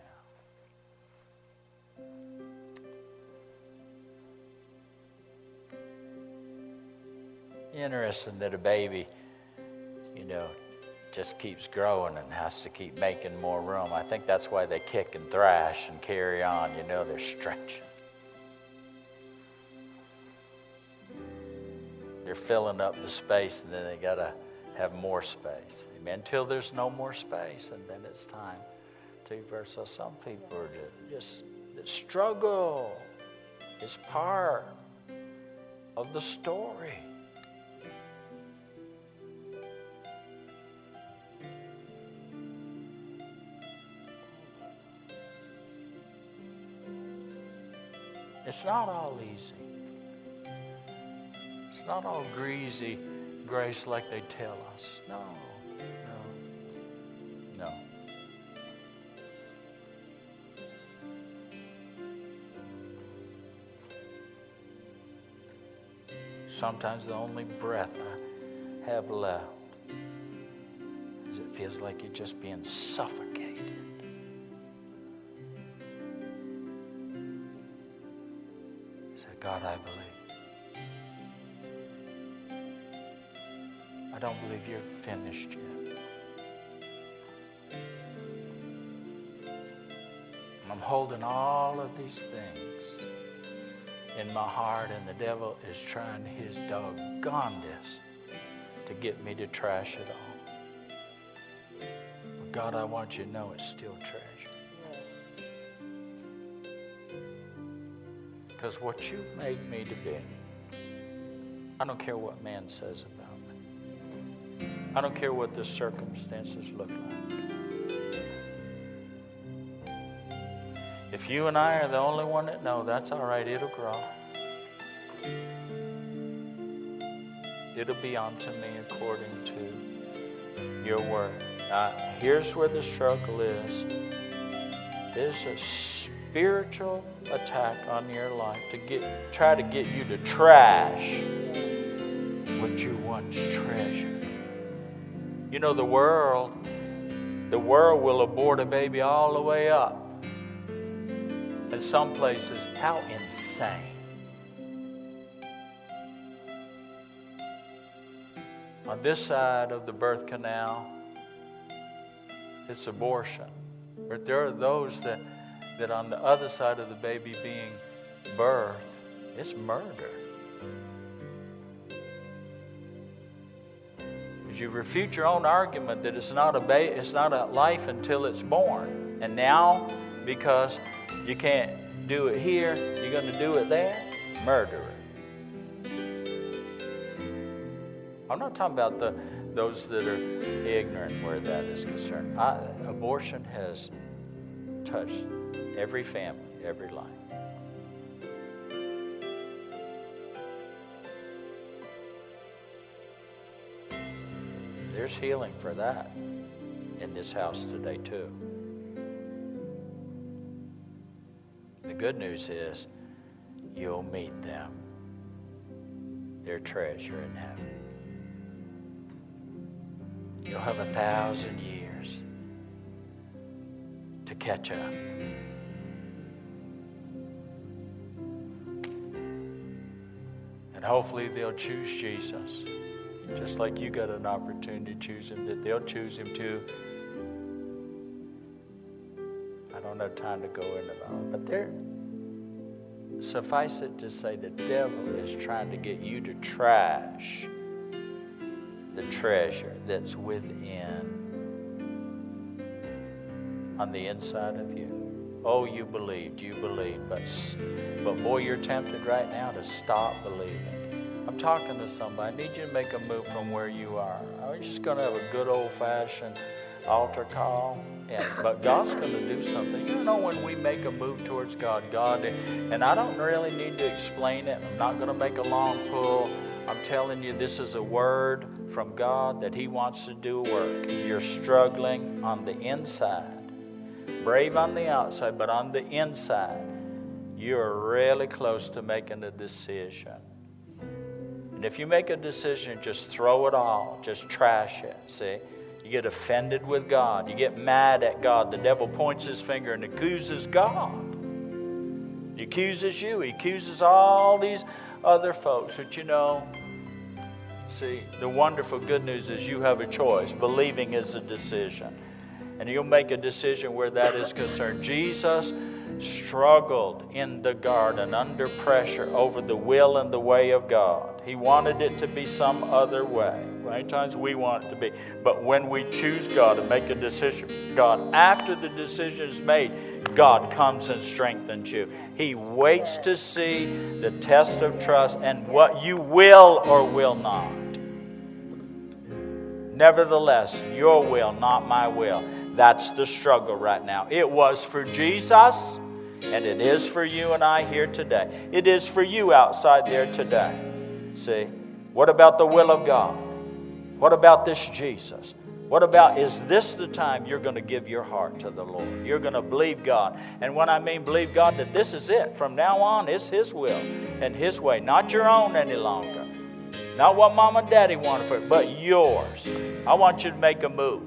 now. Interesting that a baby, you know, just keeps growing and has to keep making more room. I think that's why they kick and thrash and carry on. You know, they're stretching. They're filling up the space and then they got to have more space. Amen. Until there's no more space, and then it's time to verse. So some people are just, just struggle is part of the story. It's not all easy. It's not all greasy grace like they tell us. No, no, no. Sometimes the only breath I have left is it feels like you're just being suffocated. You're finished yet. I'm holding all of these things in my heart, and the devil is trying his doggonedest to get me to trash it all. But God, I want you to know it's still treasure. Because what you made me to be, I don't care what man says about. I don't care what the circumstances look like. If you and I are the only one that know, that's all right, it'll grow. It'll be unto me according to your word. Now, here's where the struggle is. There's a spiritual attack on your life to get try to get you to trash what you once treasured. You know the world, the world will abort a baby all the way up. In some places, how insane. On this side of the birth canal, it's abortion. But there are those that, that on the other side of the baby being birthed, it's murder. You refute your own argument that it's not a ba- it's not a life until it's born. And now, because you can't do it here, you're going to do it there, murderer. I'm not talking about the, those that are ignorant where that is concerned. I, abortion has touched every family, every life. There's healing for that in this house today, too. The good news is you'll meet them, their treasure in heaven. You'll have a thousand years to catch up. And hopefully they'll choose Jesus, just like you got an opportunity to choose him, that they'll choose him too. I don't have time to go into that, but there, suffice it to say, the devil is trying to get you to trash the treasure that's within on the inside of you. Oh, you believed, you believed, but, but boy, you're tempted right now to stop believing. I'm talking to somebody. I need you to make a move from where you are. I'm just going to have a good old fashioned altar call. And, but God's going to do something. You know, when we make a move towards God, God, and I don't really need to explain it. I'm not going to make a long pull. I'm telling you, this is a word from God that He wants to do work. You're struggling on the inside, brave on the outside, but on the inside, you're really close to making a decision. And if you make a decision, just throw it all, just trash it. See? You get offended with God. You get mad at God. The devil points his finger and accuses God. He accuses you. He accuses all these other folks. But you know, see, the wonderful good news is you have a choice. Believing is a decision. And you'll make a decision where that is concerned. Jesus struggled in the garden under pressure over the will and the way of God. He wanted it to be some other way. Many times we want it to be. But when we choose God and make a decision, God, after the decision is made, God comes and strengthens you. He waits to see the test of trust and what you will or will not. Nevertheless, your will, not my will. That's the struggle right now. It was for Jesus, and it is for you and I here today. It is for you outside there today. See? What about the will of God? What about this Jesus? What about is this the time you're going to give your heart to the Lord? You're going to believe God. And when I mean believe God, that this is it. From now on, it's His will and His way, not your own any longer. Not what mom and daddy wanted for it, but yours. I want you to make a move.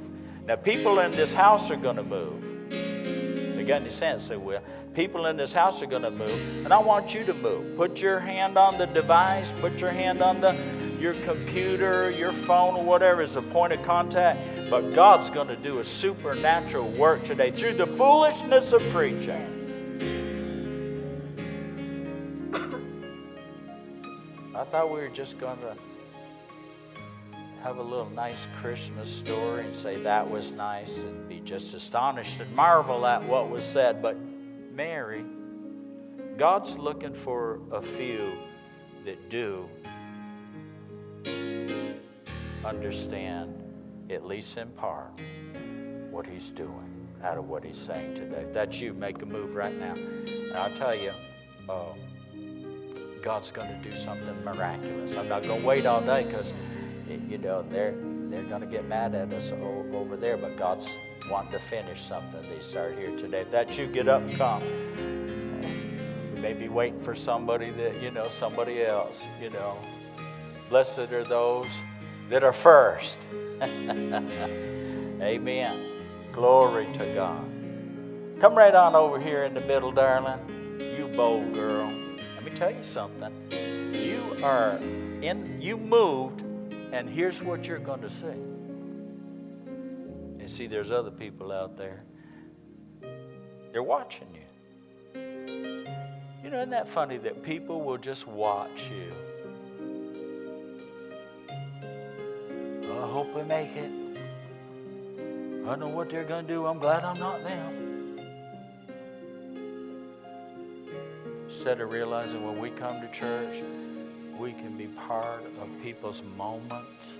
Now, people in this house are going to move. you got any sense, they will. People in this house are going to move, and I want you to move. Put your hand on the device, put your hand on the your computer, your phone, or whatever is a point of contact. But God's going to do a supernatural work today through the foolishness of preaching. [COUGHS] I thought we were just going to have a little nice Christmas story and say that was nice and be just astonished and marvel at what was said. But Mary, God's looking for a few that do understand, at least in part, what He's doing out of what He's saying today. If that's you, make a move right now. And I'll tell you, uh, God's going to do something miraculous. I'm not going to wait all day because, you know, they're, they're going to get mad at us over there, but God's wanting to finish something they start here today. If that's you, get up and come. You may be waiting for somebody that, you know, somebody else, you know. Blessed are those that are first. [LAUGHS] Amen. Glory to God. Come right on over here in the middle, darling. You bold girl Let me tell you something. You are in, you moved, and here's what you're going to see. You see, there's other people out there. They're watching you. You know, isn't that funny that people will just watch you? I hope we make it. I don't know what they're going to do. I'm glad I'm not them. instead of realizing when we come to church, we can be part of people's moments.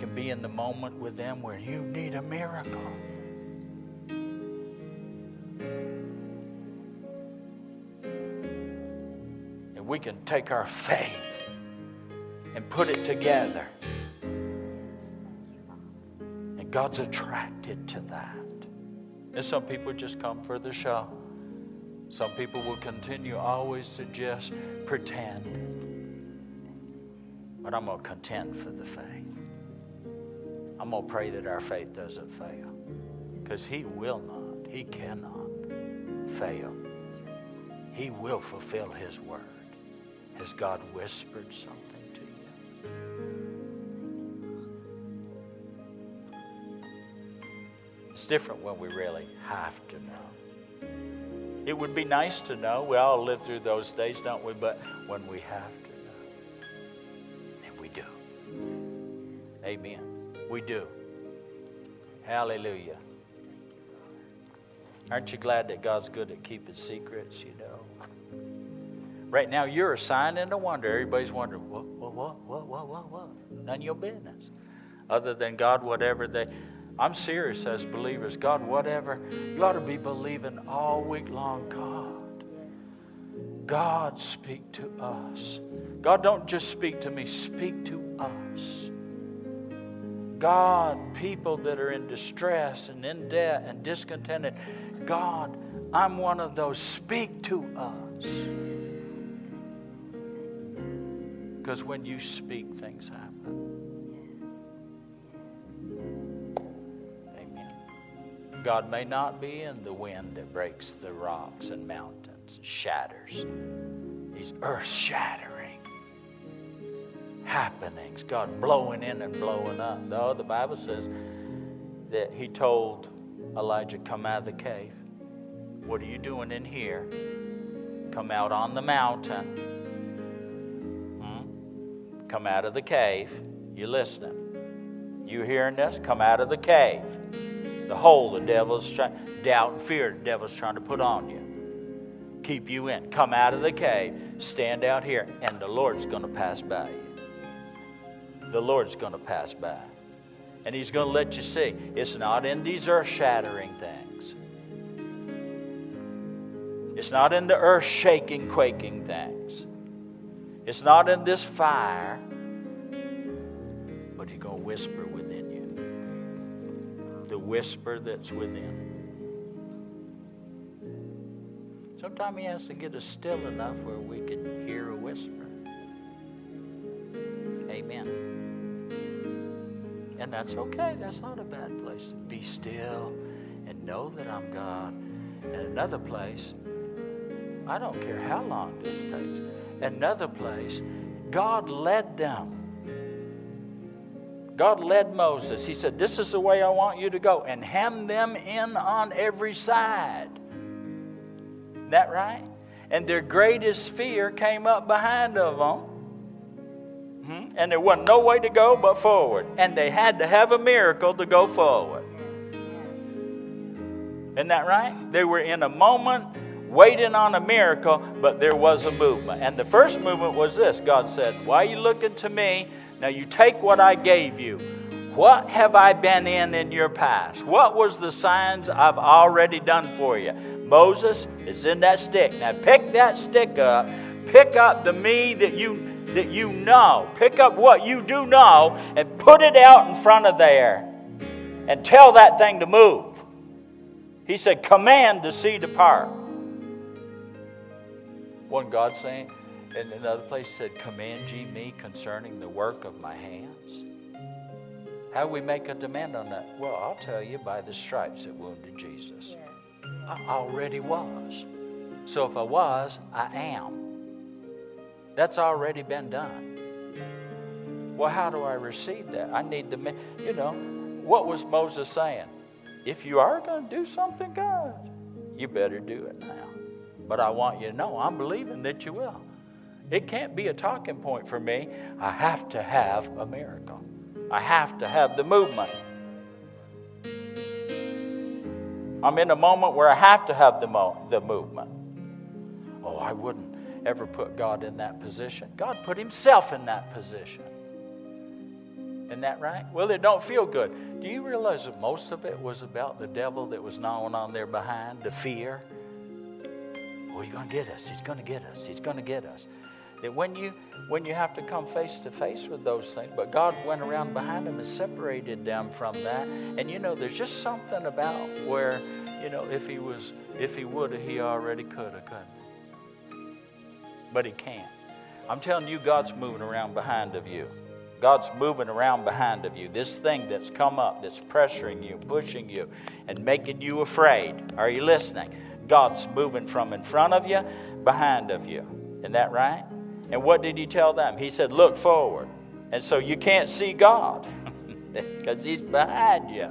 Can be in the moment with them where you need a miracle. And we can take our faith and put it together. And God's attracted to that. And some people just come for the show. Some people will continue always to just pretend. But I'm going to contend for the faith. I'm going to pray that our faith doesn't fail. Because He will not, He cannot fail. He will fulfill His word. Has God whispered something to you? It's different when we really have to know. It would be nice to know. We all live through those days, don't we? But when we have to know, and we do. Amen. We do. Hallelujah. Aren't you glad that God's good at keeping secrets, you know? Right now, you're a sign and a wonder. Everybody's wondering, what, what, what, what, what, what, what? None of your business. Other than God, whatever they I'm serious as believers. God, whatever, you ought to be believing all week long. God, God, speak to us. God, don't just speak to me, speak to us. God, people that are in distress and in debt and discontented, God, I'm one of those. Speak to us. Because when you speak, things happen. Amen. God may not be in the wind that breaks the rocks and mountains, shatters these earth shattering happenings. God blowing in and blowing up. Though the Bible says that He told Elijah, Come out of the cave. What are you doing in here? Come out on the mountain. Hmm? Come out of the cave. You listening? You hearing this? Come out of the cave the hole the devil's doubt and fear the devil's trying to put on you. Keep you in. Come out of the cave, stand out here, and the Lord's going to pass by you. The Lord's going to pass by. And He's going to let you see it's not in these earth shattering things, it's not in the earth shaking, quaking things, it's not in this fire, but He's going to whisper within you the whisper that's within. Sometimes he has to get us still enough where we can hear a whisper. Amen. And that's okay. That's not a bad place to be still and know that I'm God. In another place, I don't care how long this takes. Another place, God led them. God led Moses. He said, This is the way I want you to go, and hem them in on every side. Isn't that right? And their greatest fear came up behind of them. Hmm? And there wasn't no way to go but forward. And they had to have a miracle to go forward. Isn't that right? They were in a moment waiting on a miracle, but there was a movement. And the first movement was this God said, Why are you looking to me? Now you take what I gave you. What have I been in in your past? What was the signs I've already done for you? Moses, it's in that stick. Now pick that stick up. Pick up the me that you that you know. Pick up what you do know and put it out in front of there and tell that thing to move. He said, Command the sea to part. One God saying, in another place said, Command ye me concerning the work of my hands. How do we make a demand on that? Well, I'll tell you by the stripes that wounded Jesus. Yes. I already was. So if I was, I am. That's already been done. Well, how do I receive that? I need the, you know, what was Moses saying? If you are going to do something, God, you better do it now. But I want you to know I'm believing that you will. It can't be a talking point for me. I have to have a miracle. I have to have the movement. I'm in a moment where I have to have the, mo- the movement. Oh, I wouldn't ever put God in that position. God put Himself in that position. Isn't that right? Well, it don't feel good. Do you realize that most of it was about the devil that was gnawing on their behind, the fear? Oh, he's to get us. He's to get us. He's to get us. That when you when you have to come face to face with those things, but God went around behind them and separated them from that. And you know, there's just something about where, you know, if he was if he would have, he already could have, couldn't. But he can't. I'm telling you, God's moving around behind of you. God's moving around behind of you. This thing that's come up, that's pressuring you, pushing you, and making you afraid. Are you listening? God's moving from in front of you, behind of you. Isn't that right? And what did he tell them? He said, Look forward. And so you can't see God [LAUGHS] because he's behind you.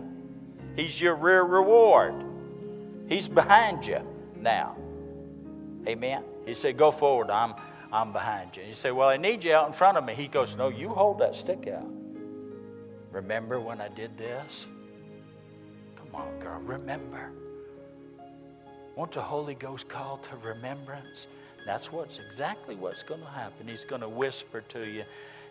He's your rear reward. He's behind you now. Amen. He said, Go forward. I'm, I'm behind you. You say, Well, I need you out in front of me. He goes, No, you hold that stick out. Remember when I did this? Come on, girl, remember. Want the Holy Ghost call to remembrance? That's what's exactly what's going to happen. He's going to whisper to you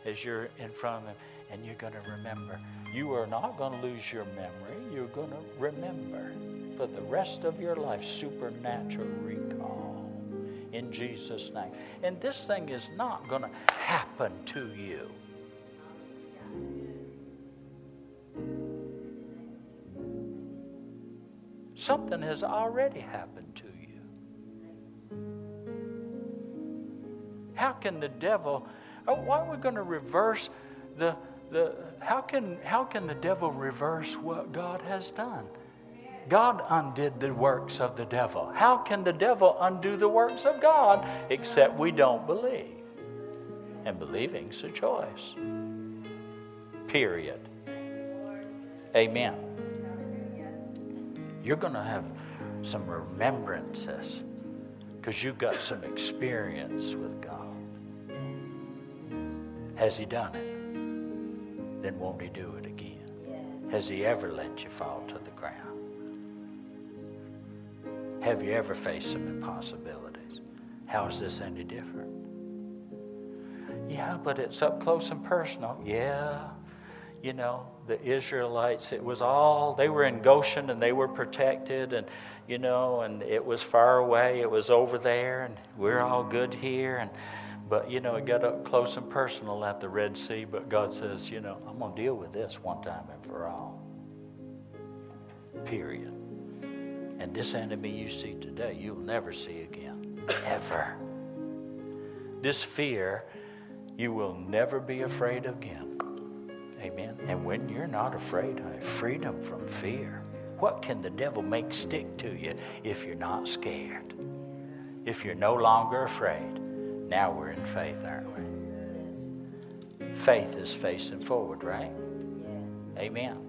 as you're in front of him, and you're going to remember. You are not going to lose your memory. You're going to remember for the rest of your life supernatural recall in Jesus' name. And this thing is not going to happen to you. Something has already happened to you. How can the devil, oh, why are we going to reverse the, the how, can, how can the devil reverse what God has done? God undid the works of the devil. How can the devil undo the works of God except we don't believe? And believing's a choice. Period. Amen. You're going to have some remembrances because you've got some experience with God. Has He done it? Then won't He do it again? Has He ever let you fall to the ground? Have you ever faced some impossibilities? How is this any different? Yeah, but it's up close and personal. Yeah. You know, the Israelites, it was all, they were in Goshen and they were protected, and, you know, and it was far away, it was over there, and we're all good here. And, but, you know, it got up close and personal at the Red Sea, but God says, you know, I'm going to deal with this one time and for all. Period. And this enemy you see today, you'll never see again. Ever. This fear, you will never be afraid again. Amen. And when you're not afraid, freedom from fear. What can the devil make stick to you if you're not scared? If you're no longer afraid? Now we're in faith, aren't we? Faith is facing forward, right? Yes. Amen.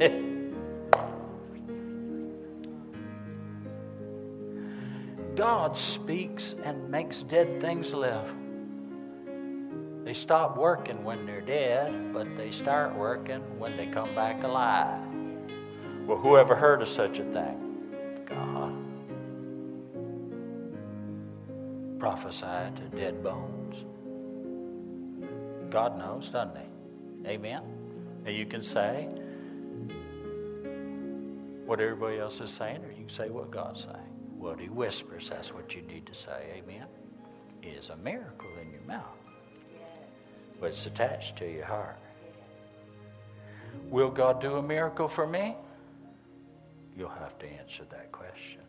[LAUGHS] God speaks and makes dead things live. They stop working when they're dead, but they start working when they come back alive. Well, whoever heard of such a thing? God. Prophesied to dead bones. God knows, doesn't He? Amen. And you can say what everybody else is saying, or you can say what God's saying. What He whispers, that's what you need to say. Amen. Is a miracle in your mouth, yes. but it's attached to your heart. Will God do a miracle for me? You'll have to answer that question.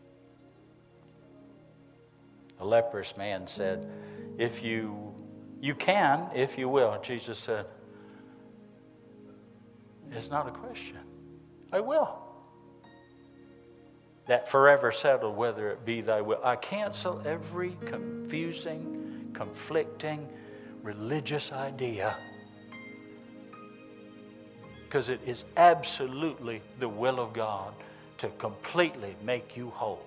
A leprous man said, If you you can, if you will. Jesus said, It's not a question. I will. That forever settled whether it be thy will. I cancel every confusing, conflicting religious idea because it is absolutely the will of God to completely make you whole,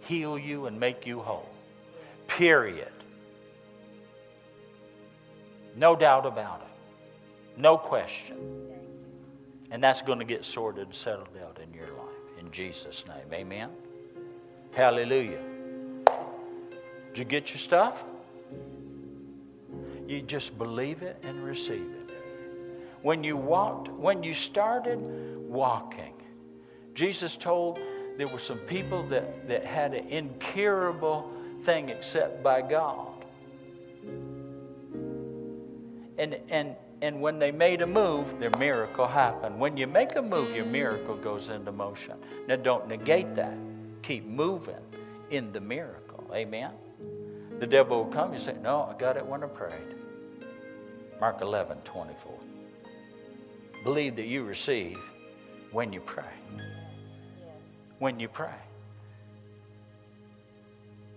heal you, and make you whole. Period. No doubt about it. No question. And that's going to get sorted and settled out in your life. In Jesus' name. Amen. Hallelujah. Did you get your stuff? You just believe it and receive it. When you walked, when you started walking, Jesus told there were some people that, that had an incurable thing except by God. And, and, and when they made a move, their miracle happened. When you make a move, your miracle goes into motion. Now, don't negate that. Keep moving in the miracle. Amen? The devil will come and say, No, I got it when I prayed. Mark 11, 24. Believe that you receive when you pray. When you pray.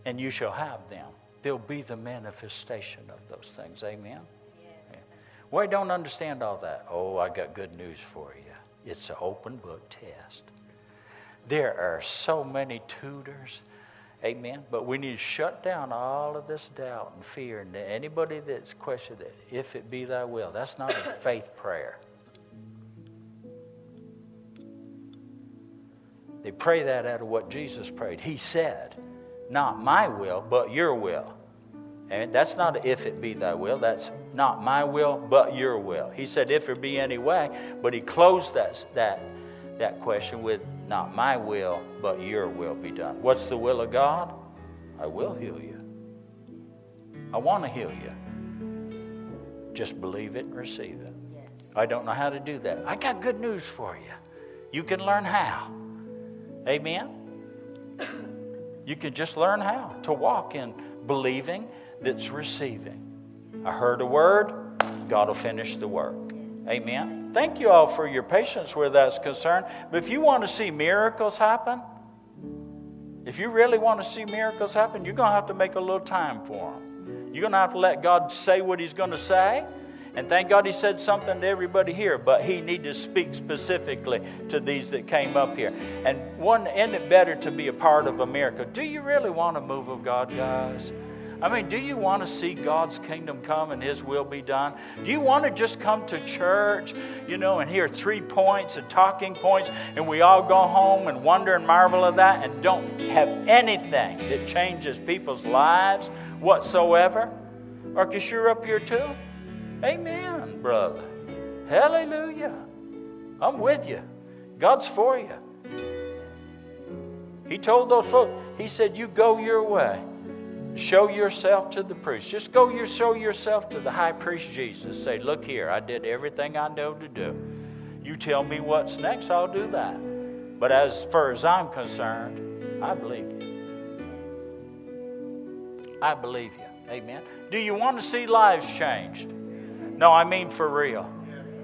And you shall have them. They'll be the manifestation of those things. Amen? Well, I don't understand all that. Oh, I got good news for you. It's an open book test. There are so many tutors. Amen. But we need to shut down all of this doubt and fear. And anybody that's questioned it, if it be thy will, that's not a [COUGHS] faith prayer. They pray that out of what Jesus prayed. He said, Not my will, but your will. And that's not if it be thy will. That's not my will, but your will. He said, if there be any way, but he closed that, that, that question with, not my will, but your will be done. What's the will of God? I will heal you. I want to heal you. Just believe it and receive it. I don't know how to do that. I got good news for you. You can learn how. Amen? [COUGHS] You can just learn how to walk in believing that's receiving. I heard a word, God will finish the work. Amen. Thank you all for your patience where that's concerned. But if you want to see miracles happen, if you really want to see miracles happen, you're going to have to make a little time for them. You're going to have to let God say what He's going to say. And thank God He said something to everybody here, but He needed to speak specifically to these that came up here. And one, isn't it better to be a part of a miracle? Do you really want a move of God, guys? I mean, do you want to see God's kingdom come and His will be done? Do you want to just come to church, you know, and hear three points and talking points, and we all go home and wonder and marvel at that and don't have anything that changes people's lives whatsoever? Or because you're up here too? Amen, brother. Hallelujah. I'm with you. God's for you. He told those folks, He said, You go your way. Show yourself to the priest. Just go your, show yourself to the high priest Jesus. Say, Look here, I did everything I know to do. You tell me what's next, I'll do that. But as far as I'm concerned, I believe you. I believe you. Amen. Do you want to see lives changed? No, I mean for real.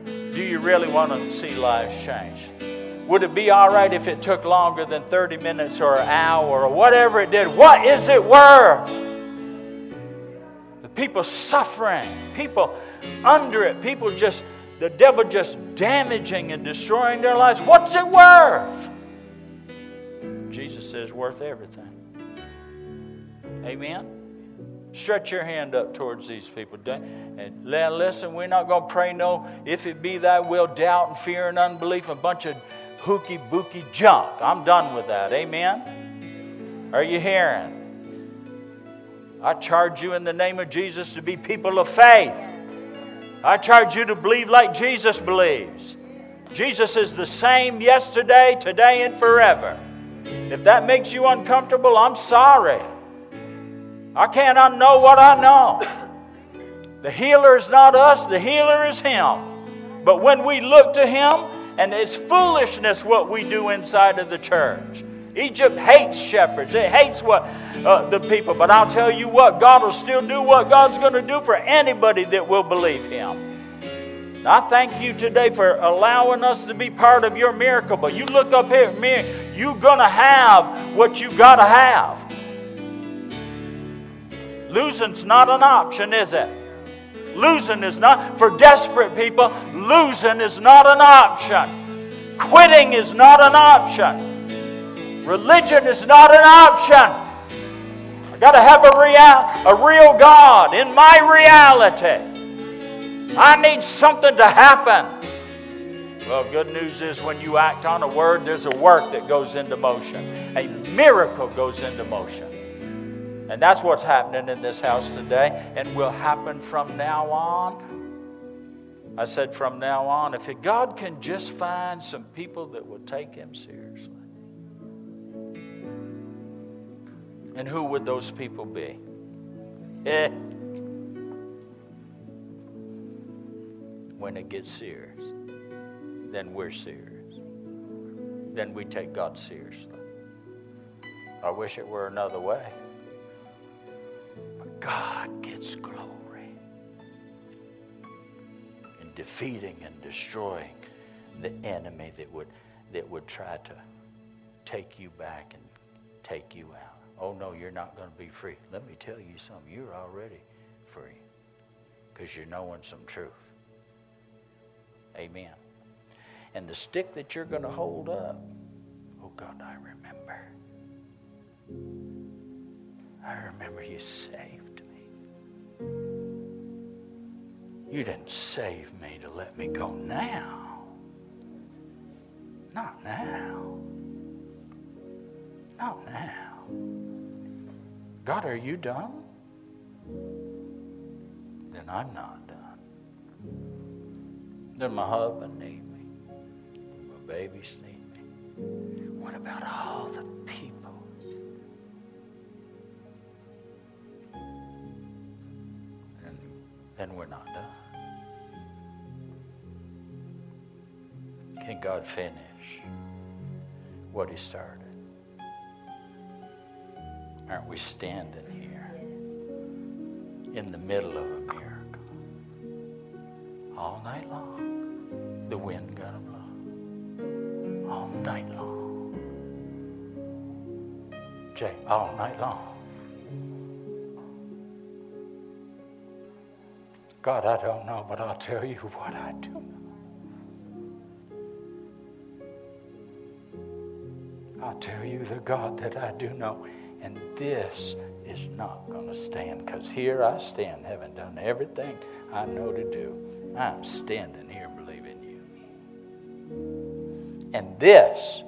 Do you really want to see lives change? Would it be all right if it took longer than 30 minutes or an hour or whatever it did? What is it worth? The people suffering, people under it, people just, the devil just damaging and destroying their lives. What's it worth? Jesus says, worth everything. Amen? Stretch your hand up towards these people. And listen, we're not going to pray no, if it be thy will, doubt and fear and unbelief, a bunch of hooky booky junk. I'm done with that. Amen? Are you hearing? I charge you in the name of Jesus to be people of faith. I charge you to believe like Jesus believes. Jesus is the same yesterday, today, and forever. If that makes you uncomfortable, I'm sorry. I can't unknow what I know. The healer is not us, the healer is Him. But when we look to Him, and it's foolishness what we do inside of the church. Egypt hates shepherds. It hates what uh, the people. But I'll tell you what, God will still do what God's going to do for anybody that will believe Him. I thank you today for allowing us to be part of your miracle. But you look up here, me, you're going to have what you got to have. Losing's not an option, is it? Losing is not, for desperate people, losing is not an option. Quitting is not an option. Religion is not an option. I got to have a, real, a real God in my reality. I need something to happen. Well, good news is when you act on a word, there's a work that goes into motion. A miracle goes into motion. And that's what's happening in this house today and will happen from now on. I said from now on, if God can just find some people that will take him seriously. And who would those people be? Eh. When it gets serious, then we're serious. Then we take God seriously. I wish it were another way. God gets glory in defeating and destroying the enemy that would, that would try to take you back and take you out. Oh, no, you're not going to be free. Let me tell you something. You're already free because you're knowing some truth. Amen. And the stick that you're going to hold up, oh, God, I remember. I remember you saved You didn't save me to let me go now. Not now. Not now. God, are you done? Then I'm not done. Then my husband need me. My babies need me. What about all the people? Then we're not done. Can God finish what He started? Aren't we standing here in the middle of a miracle? All night long, the wind gonna blow. All night long. Jay, all night long. God, I don't know, but I'll tell you what I do know. I'll tell you the God that I do know. And this is not going to stand because here I stand, having done everything I know to do. I'm standing here believing you. And this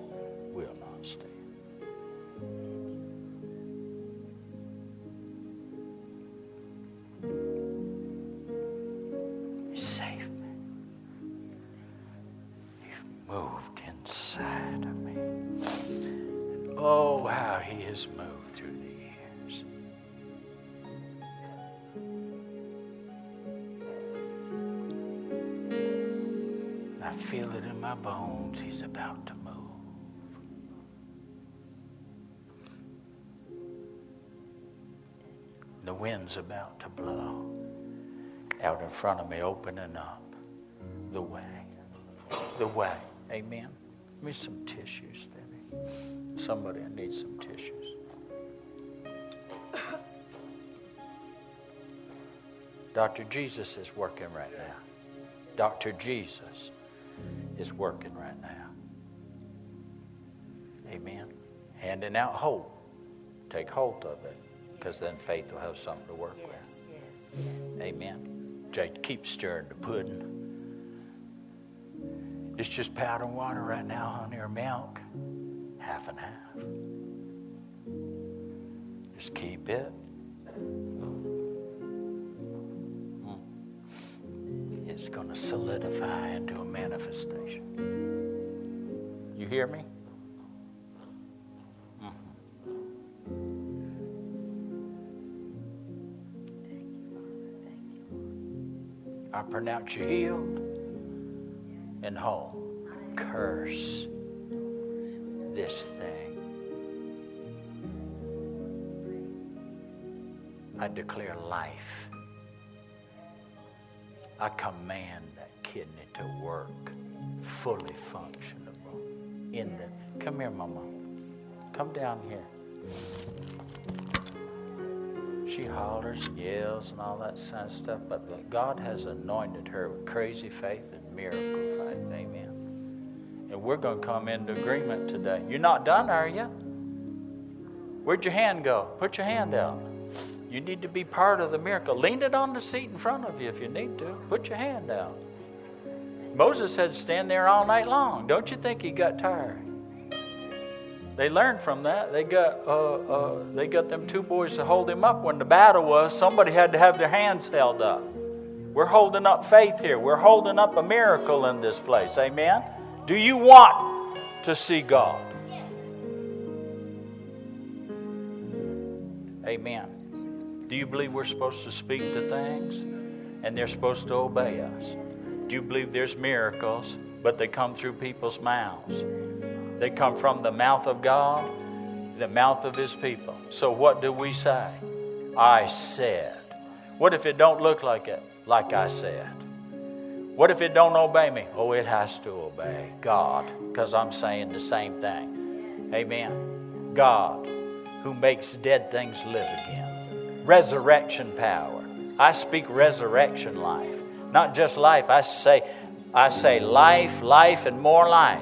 out in front of me, opening up the way. The way. Amen. Give me some tissues, Debbie. Somebody needs some tissues. [COUGHS] Dr. Jesus is working right now. Dr. Jesus is working right now. Amen. Handing out hope. Take hold of it because then faith will have something to work Yes, with. yes, yes. Amen. Jake, keep stirring the pudding. It's just powder and water right now on your milk. Half and half. Just keep it. It's going to solidify into a manifestation. You hear me? Pronounce you healed and whole. Curse this thing. I declare life. I command that kidney to work fully functionable. In the come here, Mama. Come down here. She hollers and yells and all that kind of stuff, but God has anointed her with crazy faith and miracle faith. Amen. And we're going to come into agreement today. You're not done, are you? Where'd your hand go? Put your hand out. You need to be part of the miracle. Lean it on the seat in front of you if you need to. Put your hand out. Moses had to stand there all night long. Don't you think he got tired? They learned from that. They got uh, uh, they got them two boys to hold him up when the battle was. Somebody had to have their hands held up. We're holding up faith here. We're holding up a miracle in this place. Amen. Do you want to see God? Amen. Do you believe we're supposed to speak to things and they're supposed to obey us? Do you believe there's miracles, but they come through people's mouths? They come from the mouth of God, the mouth of His people. So what do we say? I said. What if it don't look like it? Like I said. What if it don't obey me? Oh, it has to obey God because I'm saying the same thing. Amen. God who makes dead things live again. Resurrection power. I speak resurrection life. Not just life. I say I say life, life and more life.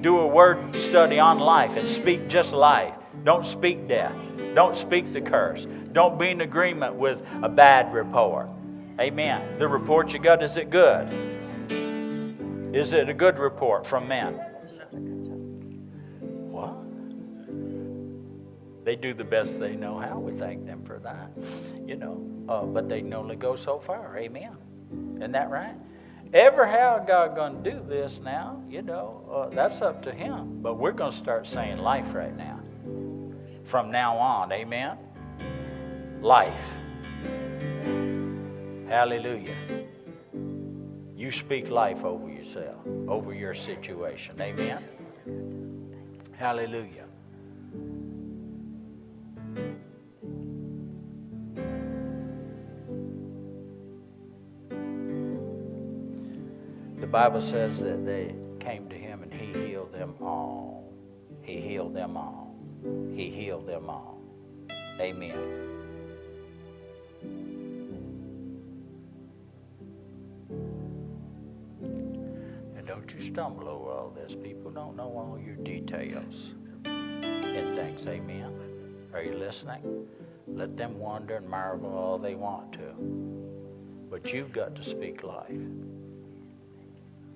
Do a word study on life and speak just life. Don't speak death. Don't speak the curse. Don't be in agreement with a bad report. Amen. The report you got, is it good? Is it a good report from men? What? They do the best they know how. We thank them for that. You know, uh, but they can only go so far. Amen. Isn't that right? Ever how God going to do this now? You know, uh, that's up to Him. But we're going to start saying life right now. From now on, Amen. Life. Hallelujah. You speak life over yourself, over your situation. Amen. Hallelujah. The Bible says that they came to him and he healed them all. He healed them all. He healed them all. Amen. And don't you stumble over all this. People don't know all your details and things. Amen. Are you listening? Let them wonder and marvel all they want to. But you've got to speak life.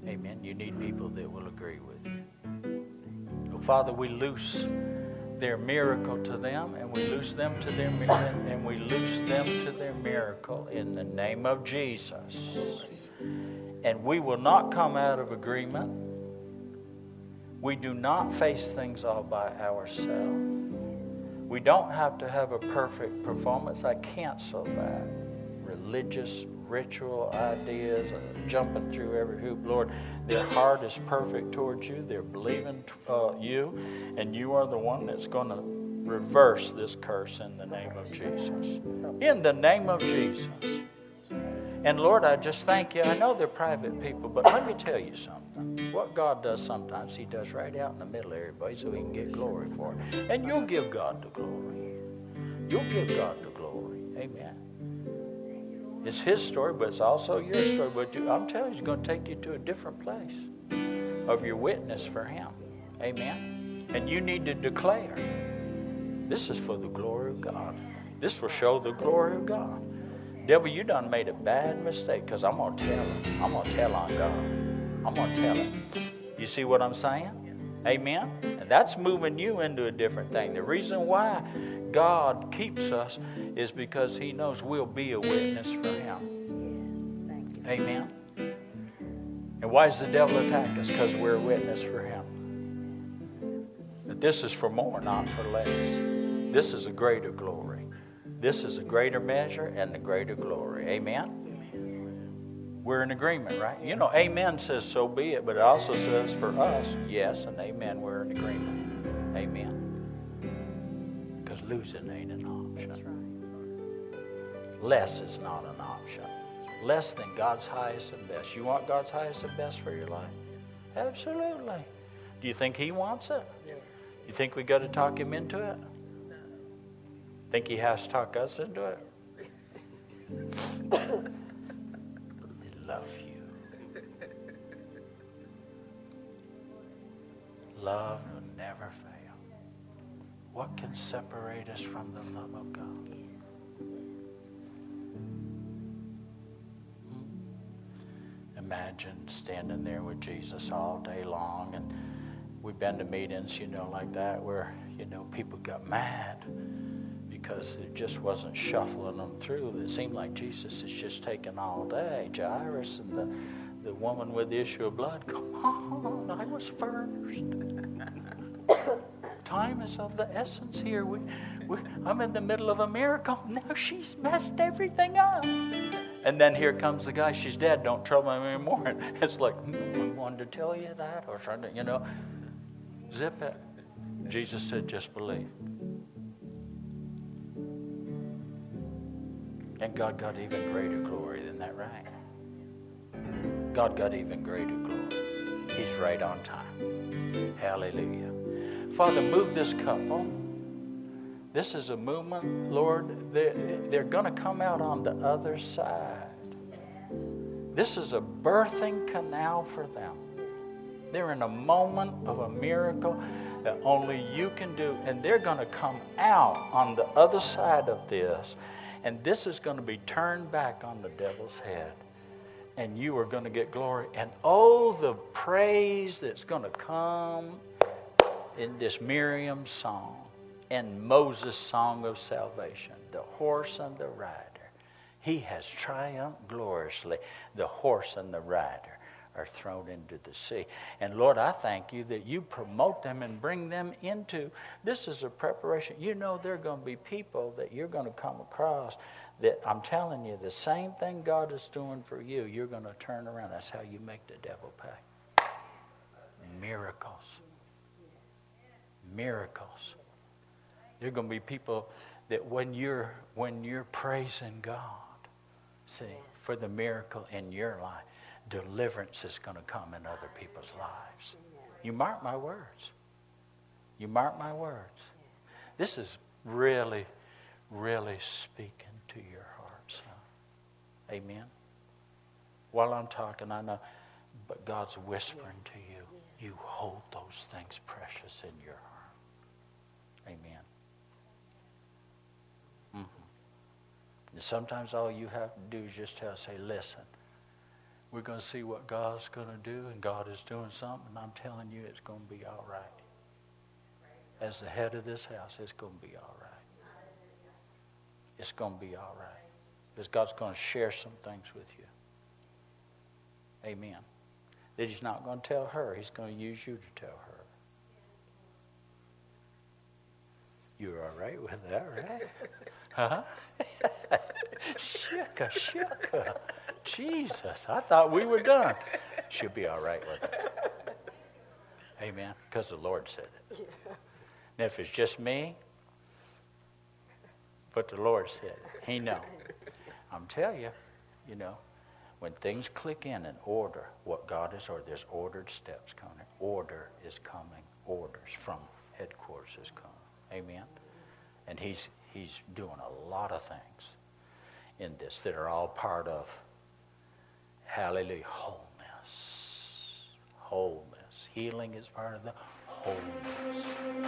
Amen. You need people that will agree with you. Well, Father, we loose their miracle to them, and we loose them to their mi- and we loose them to their miracle in the name of Jesus. And we will not come out of agreement. We do not face things all by ourselves. We don't have to have a perfect performance. I cancel that. Religious ritual ideas, uh, jumping through every hoop. Lord, their heart is perfect towards you. They're believing uh, you, and you are the one that's going to reverse this curse in the name of Jesus. In the name of Jesus. And Lord, I just thank you. I know they're private people, but let me tell you something. What God does sometimes, He does right out in the middle of everybody so He can get glory for it. And you'll give God the glory. You'll give God the glory. Amen. It's His story, but it's also your story. But I'm telling you, He's going to take you to a different place of your witness for Him. Amen. And you need to declare this is for the glory of God. This will show the glory of God. Devil, you done made a bad mistake because I'm going to tell him. I'm going to tell on God. I'm going to tell him. You see what I'm saying? Amen? And that's moving you into a different thing. The reason why God keeps us is because He knows we'll be a witness for Him. Amen. And why does the devil attack us? Because we're a witness for Him. But this is for more, not for less. This is a greater glory. This is a greater measure and a greater glory. Amen. We're in agreement, right? You know, amen says so be it, but it also says for us, yes, and amen, we're in agreement. Amen losing ain't an option. Less is not an option. Less than God's highest and best. You want God's highest and best for your life? Absolutely. Do you think He wants it? Yes. You think we got to talk Him into it? No. Think He has to talk us into it? [COUGHS] he loves you. Love will never fail. What can separate us from the love of God? Hmm? Imagine standing there with Jesus all day long, and we've been to meetings, you know, like that, where, you know, people got mad because it just wasn't shuffling them through. It seemed like Jesus is just taking all day. Jairus and the, the woman with the issue of blood, [LAUGHS] come on, I was first. [LAUGHS] time is of the essence here. We, we, I'm in the middle of a miracle. [LAUGHS] Now she's messed everything up. And then here comes the guy. She's dead. Don't trouble him anymore. [LAUGHS] It's like, hmm, we wanted to tell you that, or something, you know. Zip it. Jesus said, just believe. And God got even greater glory than that, right? God got even greater glory. He's right on time. Hallelujah. Father, move this couple. This is a movement, Lord. They're, they're going to come out on the other side. This is a birthing canal for them. They're in a moment of a miracle that only you can do, and they're going to come out on the other side of this, and this is going to be turned back on the devil's head, and you are going to get glory. And oh, the praise that's going to come in this Miriam song and Moses' song of salvation, the horse and the rider. He has triumphed gloriously. The horse and the rider are thrown into the sea. And Lord, I thank you that you promote them and bring them into this is a preparation. You know there are going to be people that you're going to come across that I'm telling you the same thing God is doing for you, you're going to turn around. That's how you make the devil pay. Miracles miracles. There are going to be people that when you're when you're praising God, see, for the miracle in your life, deliverance is going to come in other people's lives. You mark my words. You mark my words. This is really, really speaking to your heart, son. Amen. While I'm talking, I know, but God's whispering to you. You hold those things precious in your heart. Amen. Mm-hmm. And sometimes all you have to do is just tell, say, listen, we're going to see what God's going to do, and God is doing something, and I'm telling you it's going to be all right. As the head of this house, it's going to be all right. It's going to be all right. Because God's going to share some things with you. Amen. That He's not going to tell her, He's going to use you to tell her. You're all right with that, right? [LAUGHS] Huh? Shika. Jesus, I thought we were done. She'll be all right with it. Amen. Because the Lord said it. Yeah. And if it's just me, but the Lord said it. He know. I'm telling you, you know, when things click in and order, what God is ordered, there's ordered steps coming. Order is coming. Orders from headquarters is coming. Amen. And he's he's doing a lot of things in this that are all part of hallelujah wholeness. Wholeness. Healing is part of the wholeness.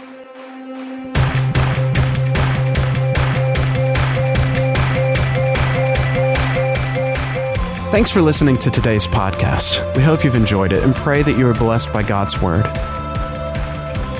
Thanks for listening to today's podcast. We hope you've enjoyed it and pray that you are blessed by God's Word.